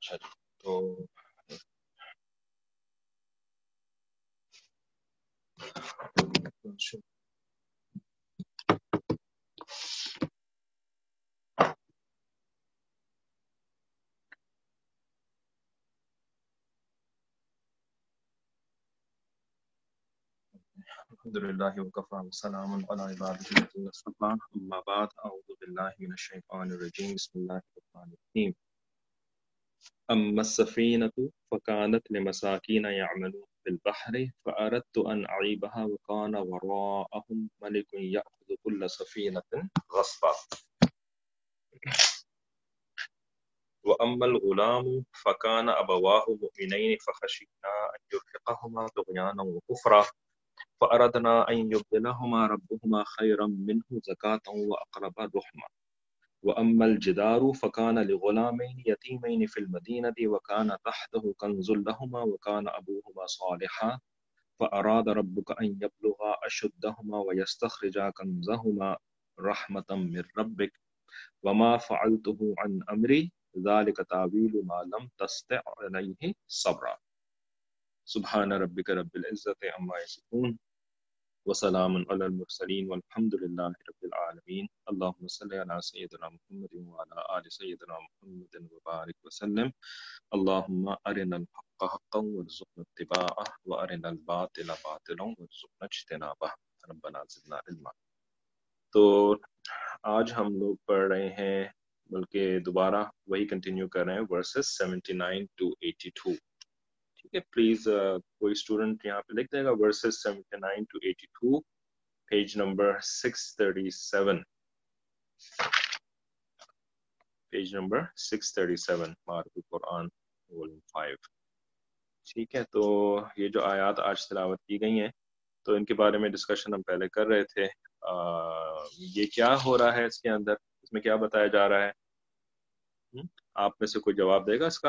جی تو الحمد لله وكفى وسلام على عباده الذين اصطفى أما بعد أعوذ بالله من الشيطان الرجيم بسم الله الرحمن الرحيم أما السفينة فكانت لمساكين يعملون في البحر فأردت أن أعيبها وكان وراءهم ملك يأخذ كل سفينة غصبا. وأما الغلام فكان أبواه مؤمنين فخشينا أن يرهقهما طغيانا وكفرا. فأردنا أن يبدلهما ربهما خيرا منه زكاة وأقرب رحمة وأما الجدار فكان لغلامين يتيمين في المدينة وكان تحته كنز لهما وكان أبوهما صالحا فأراد ربك أن يبلغا أشدهما ويستخرجا كنزهما رحمة من ربك وما فعلته عن أمري ذلك تاويل ما لم تستع عليه صبرا. سبحان ربك رب العزة عما يصفون. وسلام على المرسلين والحمد لله رب العالمين اللهم صل على سيدنا محمد وعلى آل سيدنا محمد وبارك وسلم۔ اللهم أرنا الحق حقا وارزقنا اتباعه وأرنا الباطل باطلا وارزقنا اجتنابه۔ ربنا زدنا علما۔ تو آج ہم لوگ پڑھ رہے ہیں، بلکہ دوبارہ وہی کنٹینیو کر رہے ہیں ورسز 79 ٹو 82 ٹھیک ہے پلیز کوئی اسٹوڈنٹ یہاں پہ لکھ دے گا۔ Verses seventy nine to eighty two page number six thirty seven page number six thirty seven mark Quran five ٹھیک ہے تو یہ جو آیات آج تلاوت کی گئی ہیں تو ان کے بارے میں ڈسکشن ہم پہلے کر رہے تھے۔ آ, یہ کیا ہو رہا ہے اس کے اندر؟ اس میں کیا بتایا جا رہا ہے؟ آپ میں سے کوئی جواب دے گا اس کا؟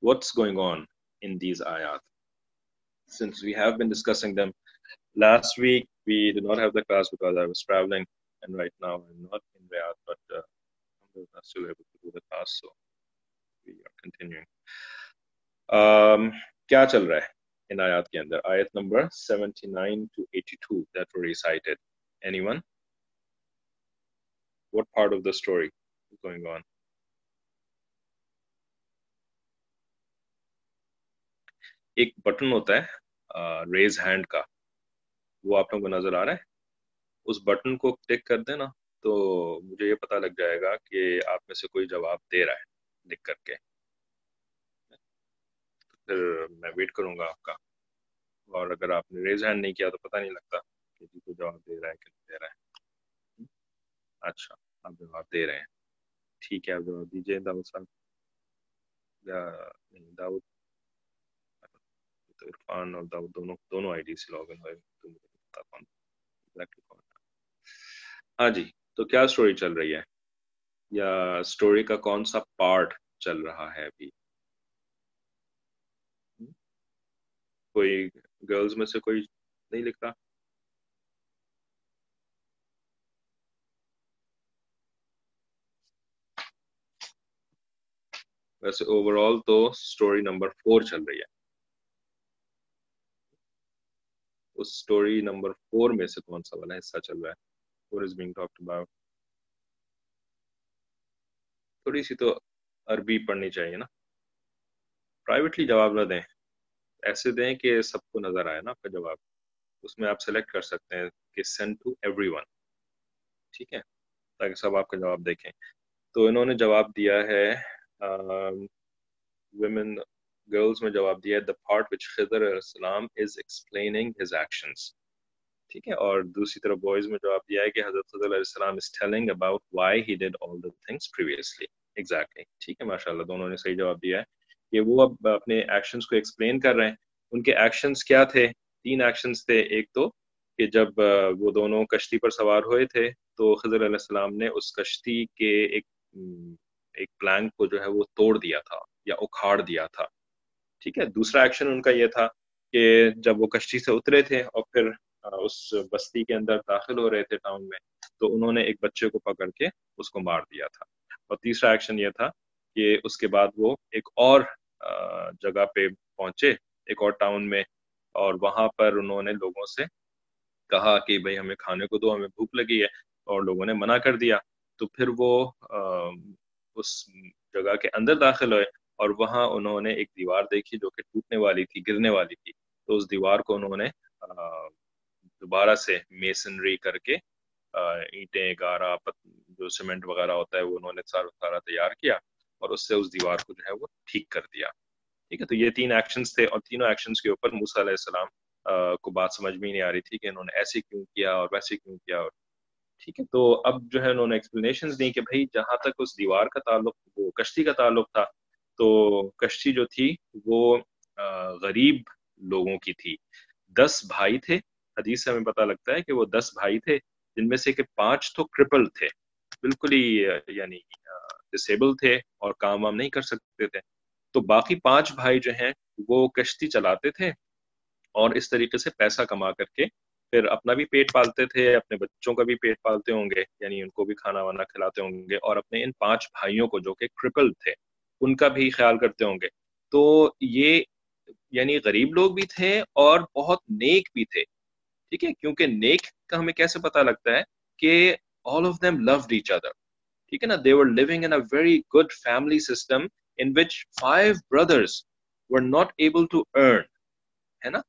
What's going on in these ayat? Since we have been discussing them last week, we did not have the class because I was traveling, and right now I'm not in Riyadh, but I'm still able to do the class, so we are continuing. Um, in ayat ke andar? Ayat number 79 to 82 that were recited. Anyone? What part of the story is going on? ایک button ہوتا ہے raise hand کا وہ آپ لوگوں کو نظر آ رہا ہے اس بٹن کو کلک کر دیں نا تو مجھے یہ پتا لگ جائے گا کہ آپ میں سے کوئی جواب دے رہا ہے لکھ کر کے پھر میں ویٹ کروں گا آپ کا اور اگر آپ نے ریز ہینڈ نہیں کیا تو پتہ نہیں لگتا کہ جی کو جواب دے رہا ہے کہ نہیں دے رہا ہے۔ اچھا آپ جواب دے رہے ہیں۔ ٹھیک ہے، آپ جواب دیجیے داؤد صاحب۔ یا نہیں، داؤد۔ تو عرفان اور داؤد دونوں دونوں آئی ڈی سے لاگ ان ہوئے۔ تو مجھے پتا کون۔ کون۔ ہاں جی تو کیا اسٹوری چل رہی ہے؟ یا اسٹوری کا کون سا پارٹ چل رہا ہے ابھی؟ کوئی گرلز میں سے کوئی نہیں لکھ رہا ویسے اوور آل تو اسٹوری نمبر فور چل رہی ہے۔ اس اسٹوری نمبر فور میں سے کون سا والا حصہ چل رہا ہے؟ تھوڑی سی تو عربی پڑھنی چاہیے نا۔ پرائیویٹلی جواب نہ دیں۔ ایسے دیں کہ سب کو نظر آئے نا آپ کا جواب۔ اس میں آپ سلیکٹ کر سکتے ہیں کہ سینڈ ٹو ایوری ون ٹھیک ہے؟ تاکہ سب آپ کا جواب دیکھیں۔ تو انہوں نے جواب دیا ہے Um, ویمن گرلز میں جواب دیا دا پارٹ وچ خضر علیہ السلام از ایکسپلیننگ ہز ایکشنز ٹھیک ہے، اور دوسری طرف بوائز میں جواب دیا ہے کہ حضرت خضر علیہ السلام is telling about why he did all the things previously exactly ٹھیک ہے ماشاء اللہ دونوں نے صحیح جواب دیا ہے کہ وہ اب اپنے ایکشنز کو ایکسپلین کر رہے ہیں۔ ان کے ایکشنز کیا تھے؟ تین ایکشنز تھے۔ ایک تو کہ جب وہ دونوں کشتی پر سوار ہوئے تھے تو خضر علیہ السلام نے اس کشتی کے ایک ایک پلانک کو جو ہے وہ توڑ دیا تھا یا اکھاڑ دیا تھا۔ ٹھیک ہے، دوسرا ایکشن ان کا یہ تھا کہ جب وہ کشتی سے اترے تھے اور پھر اس بستی کے اندر داخل ہو رہے تھے ٹاؤن میں، تو انہوں نے ایک بچے کو پکڑ کے اس کو مار دیا تھا۔ اور تیسرا ایکشن یہ تھا کہ اس کے بعد وہ ایک اور جگہ پہ پہنچے، ایک اور ٹاؤن میں، اور وہاں پر انہوں نے لوگوں سے کہا کہ بھائی ہمیں کھانے کو دو، ہمیں بھوک لگی ہے، اور لوگوں نے منع کر دیا۔ تو پھر وہ اس جگہ کے اندر داخل ہوئے اور وہاں انہوں نے ایک دیوار دیکھی جو کہ ٹوٹنے والی تھی، گرنے والی تھی۔ تو اس دیوار کو انہوں نے دوبارہ سے میسنری کر کے اینٹیں، گارا جو سیمنٹ وغیرہ ہوتا ہے، وہ انہوں نے سارا سارا تیار کیا اور اس سے اس دیوار کو جو ہے وہ ٹھیک کر دیا۔ ٹھیک ہے، تو یہ تین ایکشنز تھے اور تینوں ایکشنز کے اوپر موسیٰ علیہ السلام کو بات سمجھ میں نہیں آ رہی تھی کہ انہوں نے ایسے کیوں کیا اور ویسے کیوں کیا۔ اور ٹھیک ہے؟ تو اب جو ہے انہوں نے ایکسپلینیشن دی کہ بھائی جہاں تک اس دیوار کا تعلق، وہ کشتی کا تعلق تھا، تو کشتی جو تھی وہ غریب لوگوں کی تھی۔ دس بھائی تھے۔ حدیث سے ہمیں پتہ لگتا ہے کہ وہ دس بھائی تھے، جن میں سے کہ پانچ تو کرپل تھے۔ بالکل ہی یعنی ڈسیبل تھے اور کام وام نہیں کر سکتے تھے۔ تو باقی پانچ بھائی جو ہیں وہ کشتی چلاتے تھے اور اس طریقے سے پیسہ کما کر کے پھر اپنا بھی پیٹ پالتے تھے، اپنے بچوں کا بھی پیٹ پالتے ہوں گے یعنی ان کو بھی کھانا وانا کھلاتے ہوں گے، اور اپنے ان پانچ بھائیوں کو جو کہ کرپل تھے، ان کا بھی خیال کرتے ہوں گے۔ تو یہ یعنی غریب لوگ بھی تھے اور بہت نیک بھی تھے، ٹھیک ہے؟ کیونکہ نیک کا ہمیں کیسے پتا لگتا ہے کہ all of them loved each other ٹھیک ہے نا؟ They were living in a very good family system in which five brothers were not able to earn ہے نا؟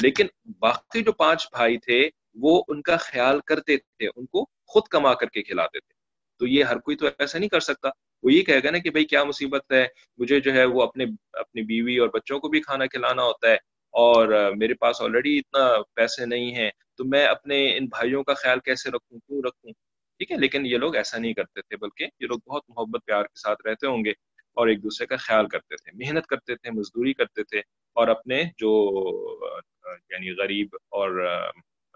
لیکن باقی جو پانچ بھائی تھے، وہ ان کا خیال کرتے تھے، ان کو خود کما کر کے کھلاتے تھے۔ تو یہ ہر کوئی تو ایسا نہیں کر سکتا۔ وہ یہ کہے گا نا کہ بھائی کیا مصیبت ہے؟ مجھے جو ہے وہ اپنے، اپنی بیوی اور بچوں کو بھی کھانا کھلانا ہوتا ہے اور میرے پاس آلریڈی اتنا پیسے نہیں ہیں، تو میں اپنے ان بھائیوں کا خیال کیسے رکھوں، کیوں رکھوں؟ ٹھیک ہے، لیکن یہ لوگ ایسا نہیں کرتے تھے، بلکہ یہ لوگ بہت محبت، پیار کے ساتھ رہتے ہوں گے۔ اور ایک دوسرے کا خیال کرتے تھے، محنت کرتے تھے، مزدوری کرتے تھے اور اپنے جو یعنی غریب اور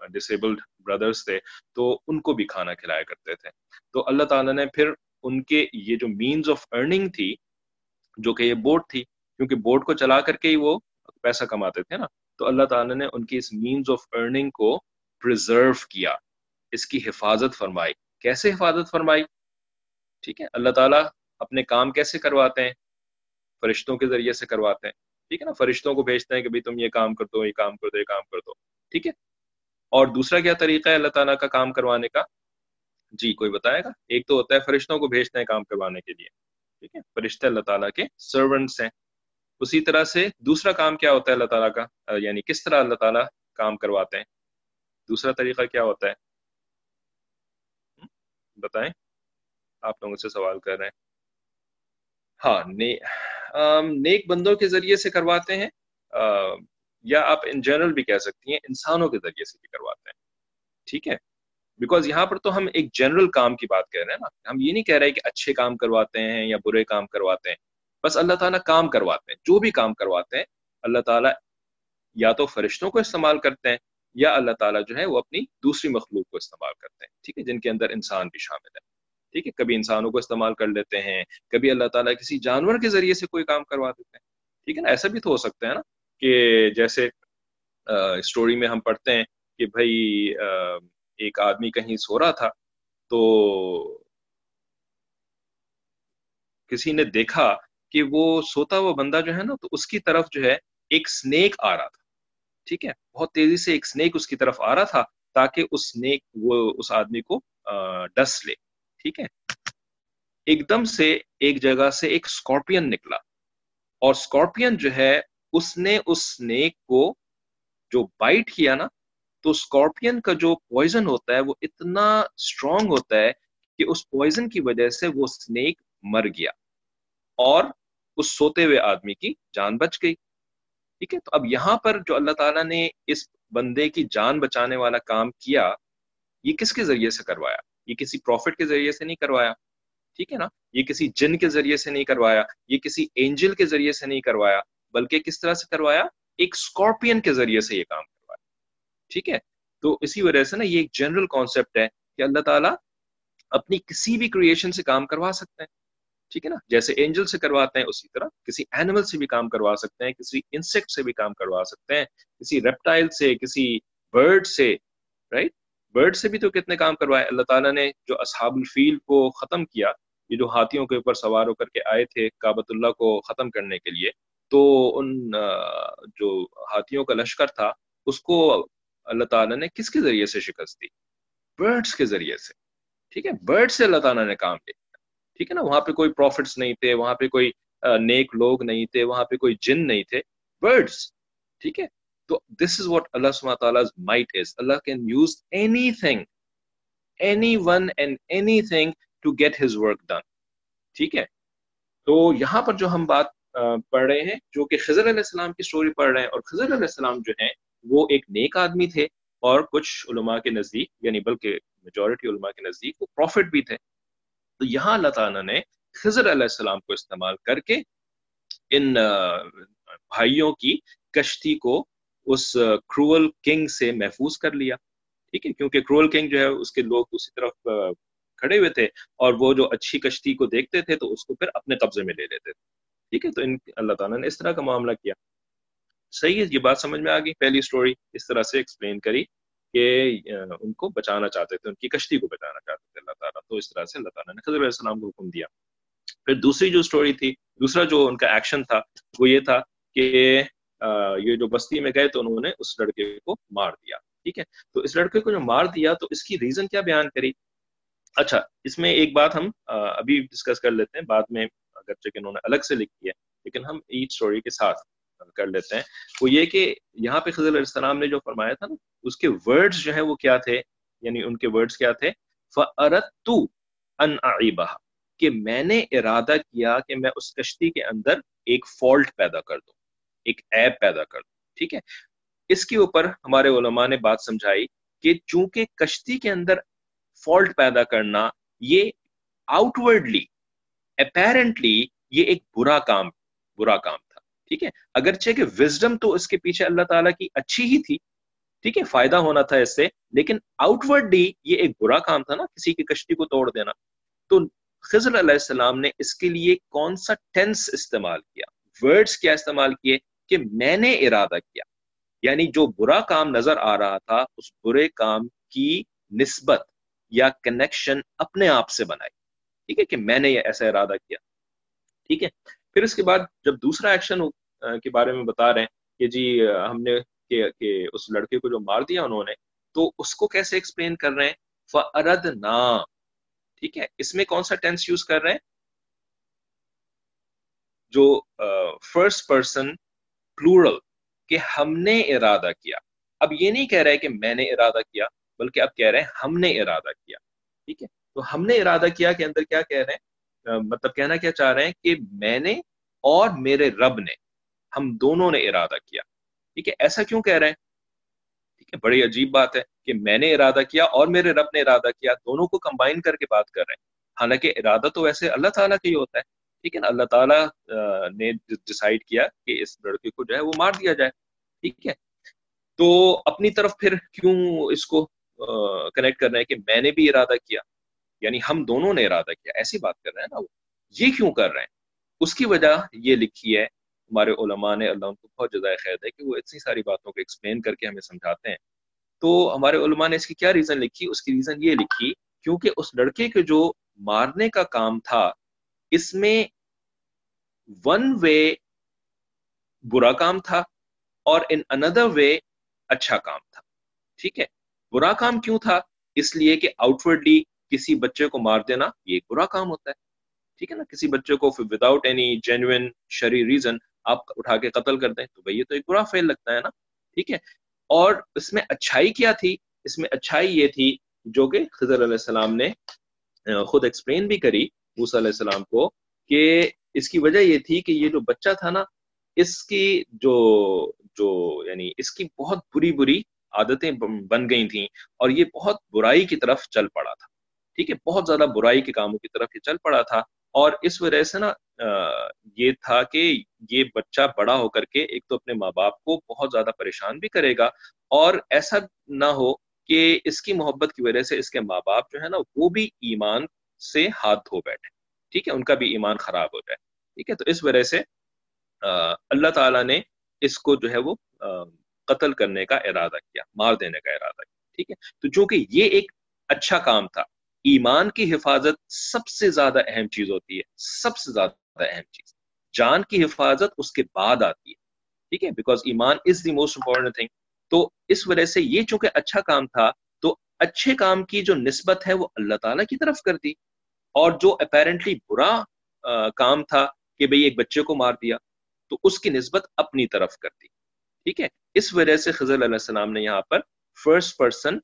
ڈسیبلڈ بردرس تھے تو ان کو بھی کھانا کھلایا کرتے تھے۔ تو اللہ تعالیٰ نے پھر ان کے یہ جو مینز آف ارننگ تھی، جو کہ یہ بوٹ تھی، کیونکہ بوٹ کو چلا کر کے ہی وہ پیسہ کماتے تھے نا، تو اللہ تعالیٰ نے ان کی اس مینز آف ارننگ کو پرزرو کیا، اس کی حفاظت فرمائی۔ کیسے حفاظت فرمائی؟ ٹھیک ہے، اللہ تعالیٰ اپنے کام کیسے کرواتے ہیں؟ فرشتوں کے ذریعے سے کرواتے ہیں۔ ٹھیک ہے نا؟ فرشتوں کو بھیجتے ہیں کہ بھائی تم یہ کام کر دو، یہ کام کر دو، یہ کام کر دو۔ ٹھیک ہے؟ اور دوسرا کیا طریقہ ہے اللہ تعالیٰ کا کام کروانے کا؟ جی کوئی بتائے گا؟ ایک تو ہوتا ہے فرشتوں کو بھیجتے ہیں کام کروانے کے لیے۔ ٹھیک ہے؟ فرشتے اللہ تعالیٰ کے سرونٹس ہیں۔ اسی طرح سے دوسرا کام کیا ہوتا ہے اللہ تعالیٰ کا؟ یعنی کس طرح اللہ تعالیٰ کام کرواتے ہیں؟ دوسرا طریقہ کیا ہوتا ہے؟ بتائیں۔ آپ لوگوں سے سوال کر رہے ہیں۔ ہاں نیک بندوں کے ذریعے سے کرواتے ہیں یا آپ ان جنرل بھی کہہ سکتی ہیں، انسانوں کے ذریعے سے بھی کرواتے ہیں۔ ٹھیک ہے؟ بیکاز یہاں پر تو ہم ایک جنرل کام کی بات کہہ رہے ہیں نا۔ ہم یہ نہیں کہہ رہے کہ اچھے کام کرواتے ہیں یا برے کام کرواتے ہیں۔ بس اللہ تعالیٰ کام کرواتے ہیں، جو بھی کام کرواتے ہیں، اللہ تعالیٰ یا تو فرشتوں کو استعمال کرتے ہیں یا اللہ تعالیٰ جو ہے وہ اپنی دوسری مخلوق کو استعمال کرتے ہیں۔ ٹھیک ہے؟ جن کے اندر انسان بھی شامل ہے۔ ٹھیک ہے، کبھی انسانوں کو استعمال کر لیتے ہیں، کبھی اللہ تعالیٰ کسی جانور کے ذریعے سے کوئی کام کروا دیتے ہیں۔ ٹھیک ہے نا، ایسا بھی تو ہو سکتا ہے نا کہ جیسے اسٹوری میں ہم پڑھتے ہیں کہ بھائی ایک آدمی کہیں سو رہا تھا تو کسی نے دیکھا کہ وہ سوتا ہوا بندہ جو ہے نا، تو اس کی طرف جو ہے ایک سنیک آ رہا تھا۔ ٹھیک ہے، بہت تیزی سے ایک سنیک اس کی طرف آ رہا تھا تاکہ اس سنیک وہ اس آدمی کو ڈس لے۔ ٹھیک ہے؟ ایک دم سے ایک جگہ سے ایک اسکارپین نکلا۔ اور اسکارپین جو ہے، اس نے اس سنیک کو جو بائٹ کیا نا، تو اسکارپین کا جو پوائزن ہوتا ہے، وہ اتنا اسٹرانگ ہوتا ہے کہ اس پوائزن کی وجہ سے وہ سنیک مر گیا۔ اور اس سوتے ہوئے آدمی کی جان بچ گئی۔ ٹھیک ہے؟ تو اب یہاں پر جو اللہ تعالیٰ نے اس بندے کی جان بچانے والا کام کیا، یہ کس کے ذریعے سے کروایا؟ یہ کسی پروفٹ کے ذریعے سے نہیں کروایا، ٹھیک ہے نا؟ یہ کسی جن کے ذریعے سے نہیں کروایا، یہ کسی اینجل کے ذریعے سے نہیں کروایا، بلکہ کس طرح سے کروایا؟ ایک اسکارپین کے ذریعے سے یہ کام کروایا، ٹھیک ہے؟ تو اسی وجہ سے نا یہ ایک جنرل کانسیپٹ ہے کہ اللہ تعالیٰ اپنی کسی بھی کریشن سے کام کروا سکتے ہیں، ٹھیک ہے نا؟ جیسے اینجل سے کرواتے ہیں، اسی طرح کسی اینیمل سے بھی کام کروا سکتے ہیں، کسی انسیکٹ سے بھی کام کروا سکتے ہیں، کسی ریپٹائل سے، کسی برڈ سے رائٹ برڈ سے بھی تو کتنے کام کروائے؟ اللہ تعالیٰ نے جو اصحاب الفیل کو ختم کیا، یہ جو ہاتھیوں کے اوپر سوار ہو کر کے آئے تھے کابت اللہ کو ختم کرنے کے لیے، تو ان جو ہاتھیوں کا لشکر تھا، اس کو اللہ تعالیٰ نے کس کے ذریعے سے شکست دی؟ برڈس کے ذریعے سے۔ ٹھیک ہے؟ برڈ سے اللہ تعالیٰ نے کام لیا۔ ٹھیک ہے نا؟ وہاں پہ کوئی پروفٹس نہیں تھے، وہاں پہ کوئی نیک لوگ نہیں تھے، وہاں پہ کوئی جن نہیں تھے۔ برڈس ٹھیک ہے؟ تو دس از واٹ اللہ سما تعالیٰ might is Allah can use any thing any one and any thing to get his work done ٹھیک ہے؟ تو یہاں پر جو ہم بات پڑھ رہے ہیں، جو کہ خضر علیہ السلام کی سٹوری پڑھ رہے ہیں، اور خضر علیہ السلام جو ہیں، وہ ایک نیک آدمی تھے اور کچھ علماء کے نزدیک یعنی بلکہ میجورٹی علماء کے نزدیک، وہ پروفٹ بھی تھے۔ تو یہاں اللہ تعالیٰ نے خضر علیہ السلام کو استعمال کر کے ان بھائیوں کی کشتی کو اس کرول کنگ سے محفوظ کر لیا۔ ٹھیک ہے؟ کیونکہ کرول کنگ جو ہے، اس کے لوگ اسی طرف کھڑے ہوئے تھے اور وہ جو اچھی کشتی کو دیکھتے تھے تو اس کو پھر اپنے قبضے میں لے لیتے تھے۔ ٹھیک ہے؟ تو ان، اللہ تعالیٰ نے اس طرح کا معاملہ کیا۔ صحیح ہے، یہ بات سمجھ میں آ گئی۔ پہلی اسٹوری اس طرح سے ایکسپلین کری کہ ان کو بچانا چاہتے تھے، ان کی کشتی کو بچانا چاہتے تھے، اللہ تعالیٰ۔ تو اس طرح سے اللہ تعالیٰ نے خضر علیہ السلام کو حکم دیا۔ پھر دوسری جو اسٹوری تھی، دوسرا جو ان کا ایکشن تھا، وہ یہ تھا کہ یہ جو بستی میں گئے تو انہوں نے اس لڑکے کو مار دیا، ٹھیک ہے؟ تو اس لڑکے کو جو مار دیا تو اس کی ریزن کیا بیان کری؟ اچھا اس میں ایک بات ہم ابھی ڈسکس کر لیتے ہیں، بعد میں اگرچہ کہ انہوں نے الگ سے لکھی ہے، لیکن ہم ایچ اسٹوری کے ساتھ کر لیتے ہیں۔ وہ یہ کہ یہاں پہ خضر علیہ السلام نے جو فرمایا تھا نا، اس کے ورڈز جو ہیں وہ کیا تھے؟ یعنی ان کے ورڈز کیا تھے؟ فَأَرَدْتُ أَنْ أَعِبَهَا کہ میں نے ارادہ کیا کہ میں اس کشتی کے اندر ایک فالٹ پیدا کر دوں۔ ایک ایپ پیدا کر دوں ٹھیک ہے؟ اس کے اوپر ہمارے علماء نے بات سمجھائی کہ چونکہ کشتی کے اندر فالٹ پیدا کرنا یہ آؤٹ ورڈلی اپیرنٹلی یہ ایک برا کام برا کام تھا، ٹھیک ہے؟ اگرچہ کہ وزڈم تو اس کے پیچھے اللہ تعالیٰ کی اچھی ہی تھی، ٹھیک ہے؟ فائدہ ہونا تھا اس سے، لیکن آؤٹ ورڈلی یہ ایک برا کام تھا نا، کسی کی کشتی کو توڑ دینا۔ تو خضر علیہ السلام نے اس کے لیے کون سا ٹینس استعمال کیا؟ ورڈز کیا استعمال کیے؟ کہ میں نے ارادہ کیا۔ یعنی جو برا کام نظر آ رہا تھا اس برے کام کی نسبت یا کنیکشن اپنے آپ سے بنائی۔ ٹھیک ہے کہ میں نے ایسا ارادہ کیا۔ ٹھیک ہے؟ پھر اس کے بعد جب دوسرا ایکشن کے بارے میں بتا رہے ہیں کہ جی ہم نے کہ, کہ اس لڑکے کو جو مار دیا انہوں نے تو اس کو کیسے ایکسپلین کر رہے ہیں؟ فرد نا ٹھیک ہے؟ اس میں کون سا ٹینس یوز کر رہے ہیں؟ جو فرسٹ پرسن پلورل کہ ہم نے ارادہ کیا۔ اب یہ نہیں کہہ رہے کہ میں نے ارادہ کیا، بلکہ اب کہہ رہے ہیں ہم نے ارادہ کیا۔ ٹھیک ہے؟ تو ہم نے ارادہ کیا کہ اندر کیا کہہ رہے ہیں؟ مطلب کہنا کیا چاہ رہے ہیں کہ میں نے اور میرے رب نے ہم دونوں نے ارادہ کیا۔ ٹھیک ہے؟ ایسا کیوں کہہ رہے ہیں؟ ٹھیک ہے، بڑی عجیب بات ہے کہ میں نے ارادہ کیا اور میرے رب نے ارادہ کیا، دونوں کو کمبائن کر کے بات کر رہے ہیں۔ حالانکہ ارادہ تو ویسے اللہ تعالیٰ کا ہی ہوتا ہے۔ ٹھیک ہے نا؟ اللہ تعالیٰ نے ڈسائڈ کیا کہ اس لڑکے کو جو ہے وہ مار دیا جائے، ٹھیک ہے؟ تو اپنی طرف پھر کیوں اس کو کنیکٹ کر رہے ہیں کہ میں نے بھی ارادہ کیا؟ یعنی ہم دونوں نے ارادہ کیا۔ ایسی بات کر رہے ہیں نا وہ۔ یہ کیوں کر رہے ہیں؟ اس کی وجہ یہ لکھی ہے، ہمارے علماء نے، اللہ ان کو بہت جزائے خیر ہے کہ وہ اتنی ساری باتوں کو ایکسپلین کر کے ہمیں سمجھاتے ہیں۔ تو ہمارے علماء نے اس کی کیا ریزن لکھی؟ اس کی ریزن یہ لکھی، کیونکہ اس لڑکے کے جو مارنے کا کام تھا اس میں ون وے برا کام تھا اور ان اندر وے اچھا کام تھا۔ ٹھیک ہے؟ برا کام کیوں تھا؟ اس لیے کہ آؤٹ ورڈلی کسی بچے کو مار دینا یہ ایک برا کام ہوتا ہے۔ ٹھیک ہے نا؟ کسی بچے کو without any genuine sheer reason آپ اٹھا کے قتل کر دیں تو بھائی یہ تو ایک برا فیل لگتا ہے نا۔ ٹھیک ہے؟ اور اس میں اچھائی کیا تھی؟ اس میں اچھائی یہ تھی جو کہ خضر علیہ السلام نے خود ایکسپلین بھی کری موسیٰ علیہ السلام کو کہ اس کی وجہ یہ تھی کہ یہ جو بچہ تھا نا، اس کی جو جو یعنی اس کی بہت بری بری عادتیں بن گئی تھیں اور یہ بہت برائی کی طرف چل پڑا تھا۔ ٹھیک ہے، بہت زیادہ برائی کے کاموں کی طرف یہ چل پڑا تھا اور اس وجہ سے نا یہ تھا کہ یہ بچہ بڑا ہو کر کے ایک تو اپنے ماں باپ کو بہت زیادہ پریشان بھی کرے گا اور ایسا نہ ہو کہ اس کی محبت کی وجہ سے اس کے ماں باپ جو ہے نا، وہ بھی ایمان سے ہاتھ دھو بیٹھے۔ ٹھیک ہے؟ ان کا بھی ایمان خراب ہو جائے۔ ٹھیک ہے؟ تو اس وجہ سے اللہ تعالیٰ نے اس کو جو ہے وہ قتل کرنے کا ارادہ کیا، مار دینے کا ارادہ کیا۔ ٹھیک ہے؟ تو چونکہ یہ ایک اچھا کام تھا، ایمان کی حفاظت سب سے زیادہ اہم چیز ہوتی ہے، سب سے زیادہ اہم چیز۔ جان کی حفاظت اس کے بعد آتی ہے۔ ٹھیک ہے؟ بیکاز ایمان is the most important thing تو اس وجہ سے یہ چونکہ اچھا کام تھا، تو اچھے کام کی جو نسبت ہے وہ اللہ تعالیٰ کی طرف کر دی اور جو اپیرنٹلی برا کام تھا کہ بھئی ایک بچے کو مار دیا، تو اس کی نسبت اپنی طرف کر دی۔ ٹھیک ہے؟ اس وجہ سے خضر علیہ السلام نے یہاں پر فرسٹ پرسن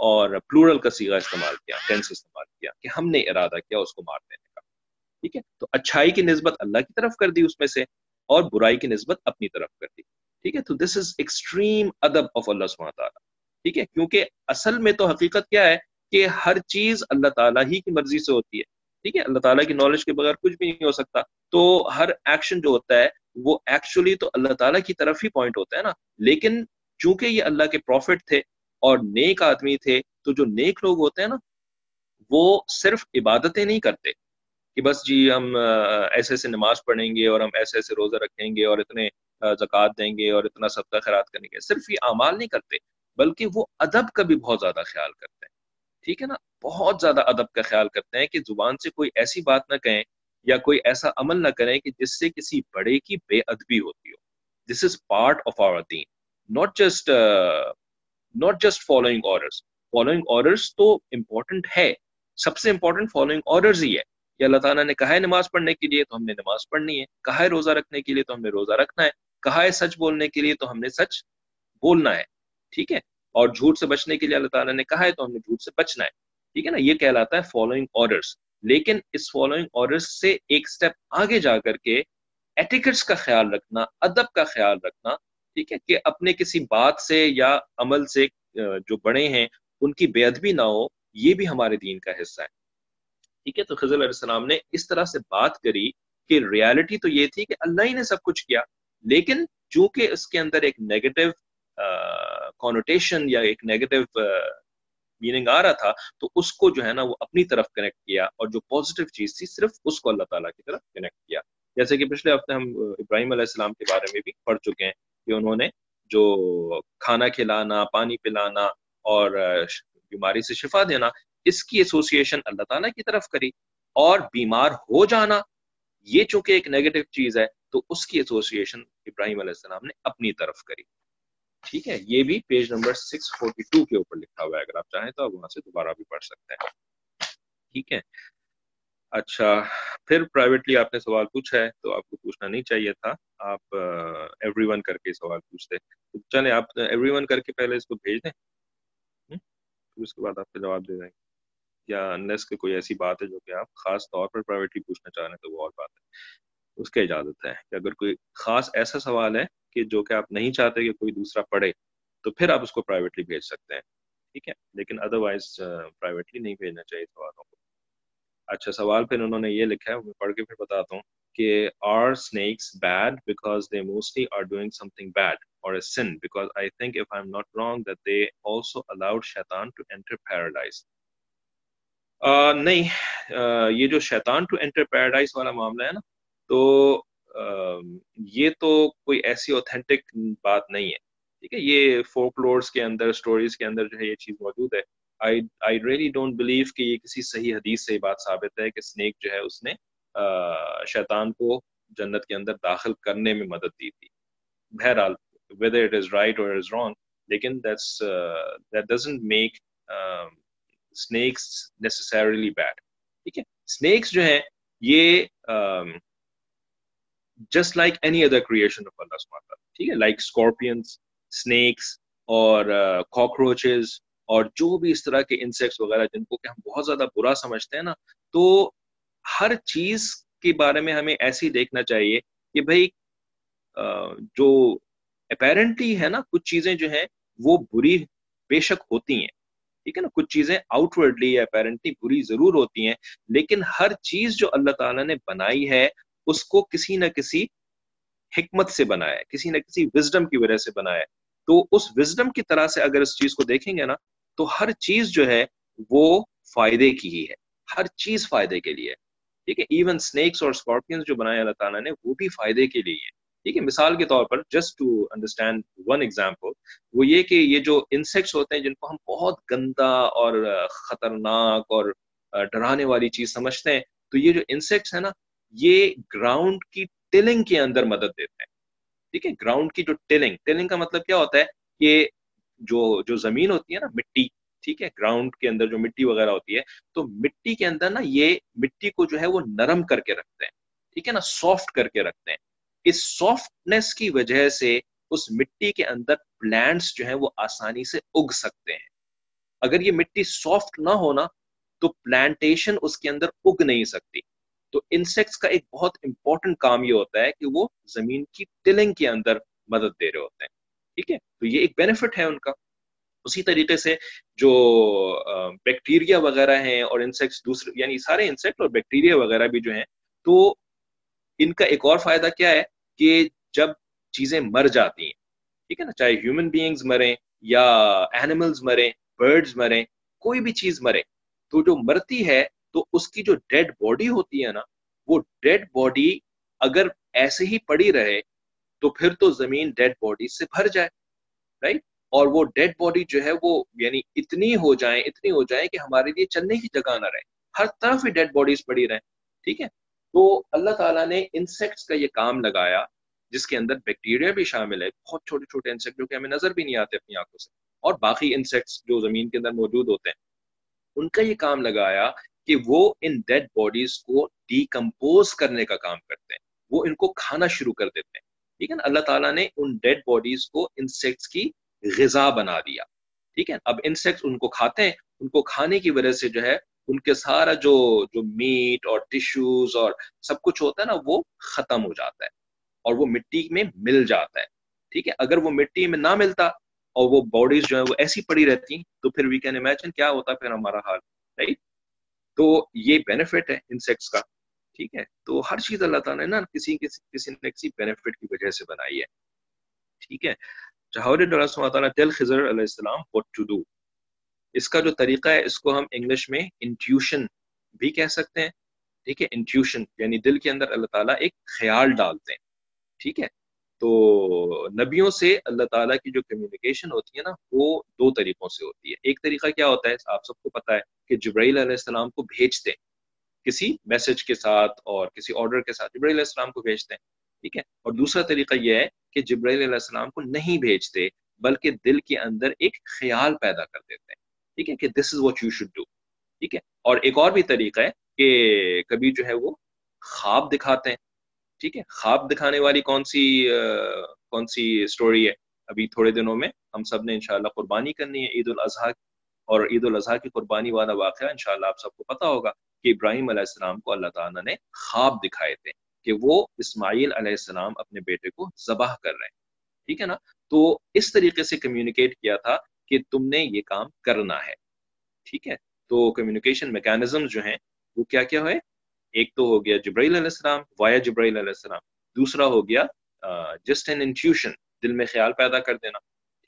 اور پلورل کا سیگا استعمال کیا ٹینس استعمال کیا کہ ہم نے ارادہ کیا اس کو مار دینے کا۔ ٹھیک ہے؟ تو اچھائی کی نسبت اللہ کی طرف کر دی اس میں سے اور برائی کی نسبت اپنی طرف کر دی۔ ٹھیک ہے؟ تو دس از ایکسٹریم ادب آف اللہ سبحانہ تعالیٰ ٹھیک ہے؟ کیونکہ اصل میں تو حقیقت کیا ہے؟ کہ ہر چیز اللہ تعالیٰ ہی کی مرضی سے ہوتی ہے، ٹھیک ہے؟ اللہ تعالیٰ کی نالج کے بغیر کچھ بھی نہیں ہو سکتا۔ تو ہر ایکشن جو ہوتا ہے، وہ ایکچولی تو اللہ تعالیٰ کی طرف ہی پوائنٹ ہوتا ہے نا۔ لیکن چونکہ یہ اللہ کے پروفٹ تھے اور نیک آدمی تھے، تو جو نیک لوگ ہوتے ہیں نا، وہ صرف عبادتیں نہیں کرتے کہ بس جی ہم ایسے ایسے نماز پڑھیں گے اور ہم ایسے ایسے روزہ رکھیں گے اور اتنے زکوٰۃ دیں گے اور اتنا صدقہ خیرات کریں گے۔ صرف یہ اعمال نہیں کرتے، بلکہ وہ ادب کا بھی بہت زیادہ خیال کرتے ٹھیک ہے نا؟ بہت زیادہ ادب کا خیال کرتے ہیں کہ زبان سے کوئی ایسی بات نہ کہیں یا کوئی ایسا عمل نہ کریں کہ جس سے کسی بڑے کی بے ادبی ہوتی ہو۔ This is part of our then not just not just following orders following orders تو امپورٹنٹ ہے۔ سب سے امپورٹنٹ فالوئنگ آرڈرز ہی ہے۔ کہ اللہ تعالیٰ نے کہا ہے نماز پڑھنے کے لیے تو ہم نے نماز پڑھنی ہے۔ کہا ہے روزہ رکھنے کے لیے تو ہم نے روزہ رکھنا ہے۔ کہا ہے سچ بولنے کے لیے تو ہم نے سچ بولنا ہے۔ ٹھیک ہے؟ اور جھوٹ سے بچنے کے لیے اللہ تعالیٰ نے کہا ہے تو ہم نے جھوٹ سے بچنا ہے۔ ٹھیک ہے نا؟ یہ کہلاتا ہے فالوئنگ آرڈرس لیکن اس فالوئنگ آرڈرس سے ایک سٹیپ آگے جا کر کے ایٹیکٹس کا خیال رکھنا، ادب کا خیال رکھنا، ٹھیک ہے؟ کہ اپنے کسی بات سے یا عمل سے جو بڑے ہیں، ان کی بے ادبی نہ ہو، یہ بھی ہمارے دین کا حصہ ہے۔ ٹھیک ہے؟ تو خضر علیہ السلام نے اس طرح سے بات کری کہ ریالٹی تو یہ تھی کہ اللہ ہی نے سب کچھ کیا، لیکن چونکہ اس کے اندر ایک نیگیٹو کونوٹیشن یا ایک نیگیٹو میننگ آ رہا تھا، تو اس کو جو ہے نا وہ اپنی طرف کنیکٹ کیا اور جو پازیٹیو چیز تھی صرف اس کو اللہ تعالیٰ کی طرف کنیکٹ کیا۔ جیسے کہ پچھلے ہفتے ہم ابراہیم علیہ السلام کے بارے میں بھی پڑھ چکے ہیں کہ انہوں نے جو کھانا کھلانا، پانی پلانا اور بیماری سے شفا دینا، اس کی ایسوسیشن اللہ تعالیٰ کی طرف کری اور بیمار ہو جانا، یہ چونکہ ایک نیگیٹو چیز ہے، تو اس کی ایسوسیشن ابراہیم علیہ السلام نے اپنی طرف کری۔ ٹھیک ہے، یہ بھی پیج نمبر 642 کے اوپر لکھا ہوا ہے، اگر آپ چاہیں تو آپ وہاں سے دوبارہ بھی پڑھ سکتے ہیں۔ ٹھیک ہے۔ اچھا پھر پرائیویٹلی آپ نے سوال پوچھا ہے، تو آپ کو پوچھنا نہیں چاہیے تھا۔ آپ ایوری ون کر کے سوال پوچھتے چلیں، آپ ایوری ون کر کے پہلے اس کو بھیج دیں۔ پھر اس کے بعد آپ کو جواب دے دیں گے۔ یا انلیس کہ کوئی ایسی بات ہے جو کہ آپ خاص طور پر پرائیویٹلی پوچھنا چاہ رہے ہیں، تو وہ اور بات ہے۔ اس کی اجازت ہے کہ اگر کوئی خاص ایسا سوال ہے کہ جو کہ آپ نہیں چاہتے کہ کوئی دوسرا پڑھے، تو پھر آپ اس کو پرائیویٹلی بھیج سکتے ہیں، ٹھیک ہے؟ لیکن ادروائز پرائیویٹلی نہیں بھیجنا چاہیے سوالوں کو۔ اچھا سوال پھر انہوں نے یہ لکھا ہے میں پڑھ کے پھر بتاتا ہوں کہ are snakes bad because they mostly are doing something bad اور سن because I think if I am not wrong that they also allowed شیطان ٹو انٹر پیراڈائز نہیں یہ جو شیطان ٹو انٹر پیراڈائز والا معاملہ ہے نا، تو یہ تو کوئی ایسی اوتھینٹک بات نہیں ہے، ٹھیک ہے؟ یہ فوک لورڈس کے اندر اسٹوریز کے اندر جو ہے یہ چیز موجود ہے۔ آئی ریئلی ڈونٹ بلیو کہ یہ کسی صحیح حدیث سے یہ بات ثابت ہے کہ اسنیک جو ہے اس نے شیطان کو جنت کے اندر داخل کرنے میں مدد دی تھی۔ بہرحال ویدر اٹ از رائٹ اور از رانگ لیکن that's that doesn't make snakes necessarily bad ٹھیک ہے؟ اسنیکس جو ہیں، یہ just like any other creation of اللہ سماتا ٹھیک ہے لائک اسکارپینس اسنیکس اور کاکروچز uh, اور جو بھی اس طرح کے انسیکٹس وغیرہ جن کو کہ ہم بہت زیادہ برا سمجھتے ہیں نا تو ہر چیز کے بارے میں ہمیں ایسے ہی دیکھنا چاہیے کہ بھائی uh, جو اپیرنٹلی ہے نا کچھ چیزیں جو ہیں وہ بری بے شک ہوتی ہیں۔ ٹھیک ہے نا؟ کچھ چیزیں آؤٹ ورڈلی یا اپیرنٹلی بری ضرور ہوتی ہیں لیکن ہر چیز جو اللہ تعالیٰ نے بنائی ہے اس کو کسی نہ کسی حکمت سے بنایا ہے، کسی نہ کسی وزڈم کی وجہ سے بنایا ہے۔ تو اس وزڈم کی طرح سے اگر اس چیز کو دیکھیں گے نا، تو ہر چیز جو ہے، وہ فائدے کی ہی ہے۔ ہر چیز فائدے کے لیے۔ ٹھیک ہے ایون اسنیکس اور اسکارپینس جو بنائے اللہ تعالیٰ نے، وہ بھی فائدے کے لیے۔ ٹھیک ہے، مثال کے طور پر just to understand one example وہ یہ کہ یہ جو انسیکٹس ہوتے ہیں، جن کو ہم بہت گندا اور خطرناک اور ڈرانے والی چیز سمجھتے ہیں، تو یہ جو انسیکٹس ہیں نا یہ گراؤنڈ کی ٹلنگ کے اندر مدد دیتے ہیں ٹھیک ہے؟ گراؤنڈ کی جو ٹلنگ ٹلنگ کا مطلب کیا ہوتا ہے کہ جو جو زمین ہوتی ہے نا، مٹی۔ ٹھیک ہے؟ گراؤنڈ کے اندر جو مٹی وغیرہ ہوتی ہے، تو مٹی کے اندر نا یہ مٹی کو جو ہے وہ نرم کر کے رکھتے ہیں۔ ٹھیک ہے نا؟ سافٹ کر کے رکھتے ہیں۔ اس سافٹنیس کی وجہ سے اس مٹی کے اندر پلانٹس جو ہیں وہ آسانی سے اگ سکتے ہیں۔ اگر یہ مٹی سافٹ نہ ہونا تو پلانٹیشن اس کے اندر اگ نہیں سکتی۔ تو انسیکٹس کا ایک بہت امپورٹنٹ کام یہ ہوتا ہے کہ وہ زمین کی ٹلنگ کے اندر مدد دے رہے ہوتے ہیں، ٹھیک ہے؟ تو یہ ایک بینیفٹ ہے ان کا۔ اسی طریقے سے جو بیکٹیریا وغیرہ ہیں اور انسیکٹس دوسرے یعنی سارے انسیکٹ اور بیکٹیریا وغیرہ بھی جو ہیں، تو ان کا ایک اور فائدہ کیا ہے کہ جب چیزیں مر جاتی ہیں، ٹھیک ہے نا؟ چاہے ہیومن بینگز مریں یا اینیملز مریں برڈز مریں، کوئی بھی چیز مرے، تو جو مرتی ہے تو اس کی جو ڈیڈ باڈی ہوتی ہے نا، وہ ڈیڈ باڈی اگر ایسے ہی پڑی رہے تو پھر تو زمین ڈیڈ باڈی سے بھر جائے رائٹ اور وہ ڈیڈ باڈی جو ہے وہ یعنی اتنی ہو جائیں، اتنی ہو جائیں کہ ہمارے لیے چلنے کی جگہ نہ رہے، ہر طرف ہی ڈیڈ باڈیز پڑی رہیں، ٹھیک ہے؟ تو اللہ تعالیٰ نے انسیکٹس کا یہ کام لگایا، جس کے اندر بیکٹیریا بھی شامل ہے، بہت چھوٹے چھوٹے انسیکٹ جو کہ ہمیں نظر بھی نہیں آتے اپنی آنکھوں سے، اور باقی انسیکٹس جو زمین کے اندر موجود ہوتے ہیں، ان کا یہ کام لگایا کہ وہ ان ڈیڈ باڈیز کو ڈیکمپوز کرنے کا کام کرتے ہیں، وہ ان کو کھانا شروع کر دیتے ہیں۔ ٹھیک ہے نا؟ اللہ تعالیٰ نے ان ڈیڈ باڈیز کو انسیکٹس کی غذا بنا دیا۔ ٹھیک ہے؟ اب انسیکٹس ان کو کھاتے ہیں، ان کو کھانے کی وجہ سے جو ہے، ان کے سارا جو جو میٹ اور ٹیشوز اور سب کچھ ہوتا ہے نا، وہ ختم ہو جاتا ہے اور وہ مٹی میں مل جاتا ہے۔ ٹھیک ہے؟ اگر وہ مٹی میں نہ ملتا اور وہ باڈیز جو ہے وہ ایسی پڑی رہتی تو پھر وی کین امیجن کیا ہوتا پھر ہمارا حال رائٹ تو یہ بینیفٹ ہے انسیکٹس کا، ٹھیک ہے؟ تو ہر چیز اللہ تعالیٰ نے نا کسی کسی نے کسی بینیفٹ کی وجہ سے بنائی ہے، ٹھیک ہے؟ خضر علیہ السلام what to do. اس کا جو طریقہ ہے، اس کو ہم انگلش میں انٹیوشن بھی کہہ سکتے ہیں، ٹھیک ہے؟ انٹیوشن یعنی دل کے اندر اللہ تعالیٰ ایک خیال ڈالتے ہیں، ٹھیک ہے؟ تو نبیوں سے اللہ تعالیٰ کی جو کمیونیکیشن ہوتی ہے نا، وہ دو طریقوں سے ہوتی ہے۔ ایک طریقہ کیا ہوتا ہے، آپ سب کو پتا ہے کہ جبرائیل علیہ السلام کو بھیجتے ہیں کسی میسج کے ساتھ اور کسی آرڈر کے ساتھ، جبرائیل علیہ السلام کو بھیجتے ہیں، ٹھیک ہے؟ اور دوسرا طریقہ یہ ہے کہ جبرائیل علیہ السلام کو نہیں بھیجتے، بلکہ دل کے اندر ایک خیال پیدا کر دیتے ہیں، ٹھیک ہے؟ کہ this is what you should do ٹھیک ہے؟ اور ایک اور بھی طریقہ ہے کہ کبھی جو ہے وہ خواب دکھاتے ہیں۔ ٹھیک ہے؟ خواب دکھانے والی کون سی کون سی اسٹوری ہے؟ ابھی تھوڑے دنوں میں ہم سب نے انشاءاللہ قربانی کرنی ہے، عید الاضحیٰ اور عید الاضحیٰ کی قربانی والا واقعہ انشاءاللہ آپ سب کو پتا ہوگا کہ ابراہیم علیہ السلام کو اللہ تعالیٰ نے خواب دکھائے تھے کہ وہ اسماعیل علیہ السلام اپنے بیٹے کو ذبح کر رہے ہیں۔ ٹھیک ہے نا؟ تو اس طریقے سے کمیونیکیٹ کیا تھا کہ تم نے یہ کام کرنا ہے۔ ٹھیک ہے؟ تو کمیونیکیشن میکینزم جو ہیں وہ کیا کیا ہوئے؟ ایک تو ہو گیا جبرائیل علیہ السلام وایا جبرائیل علیہ السلام، دوسرا ہو گیا جسٹ این انٹیوشن دل میں خیال پیدا کر دینا،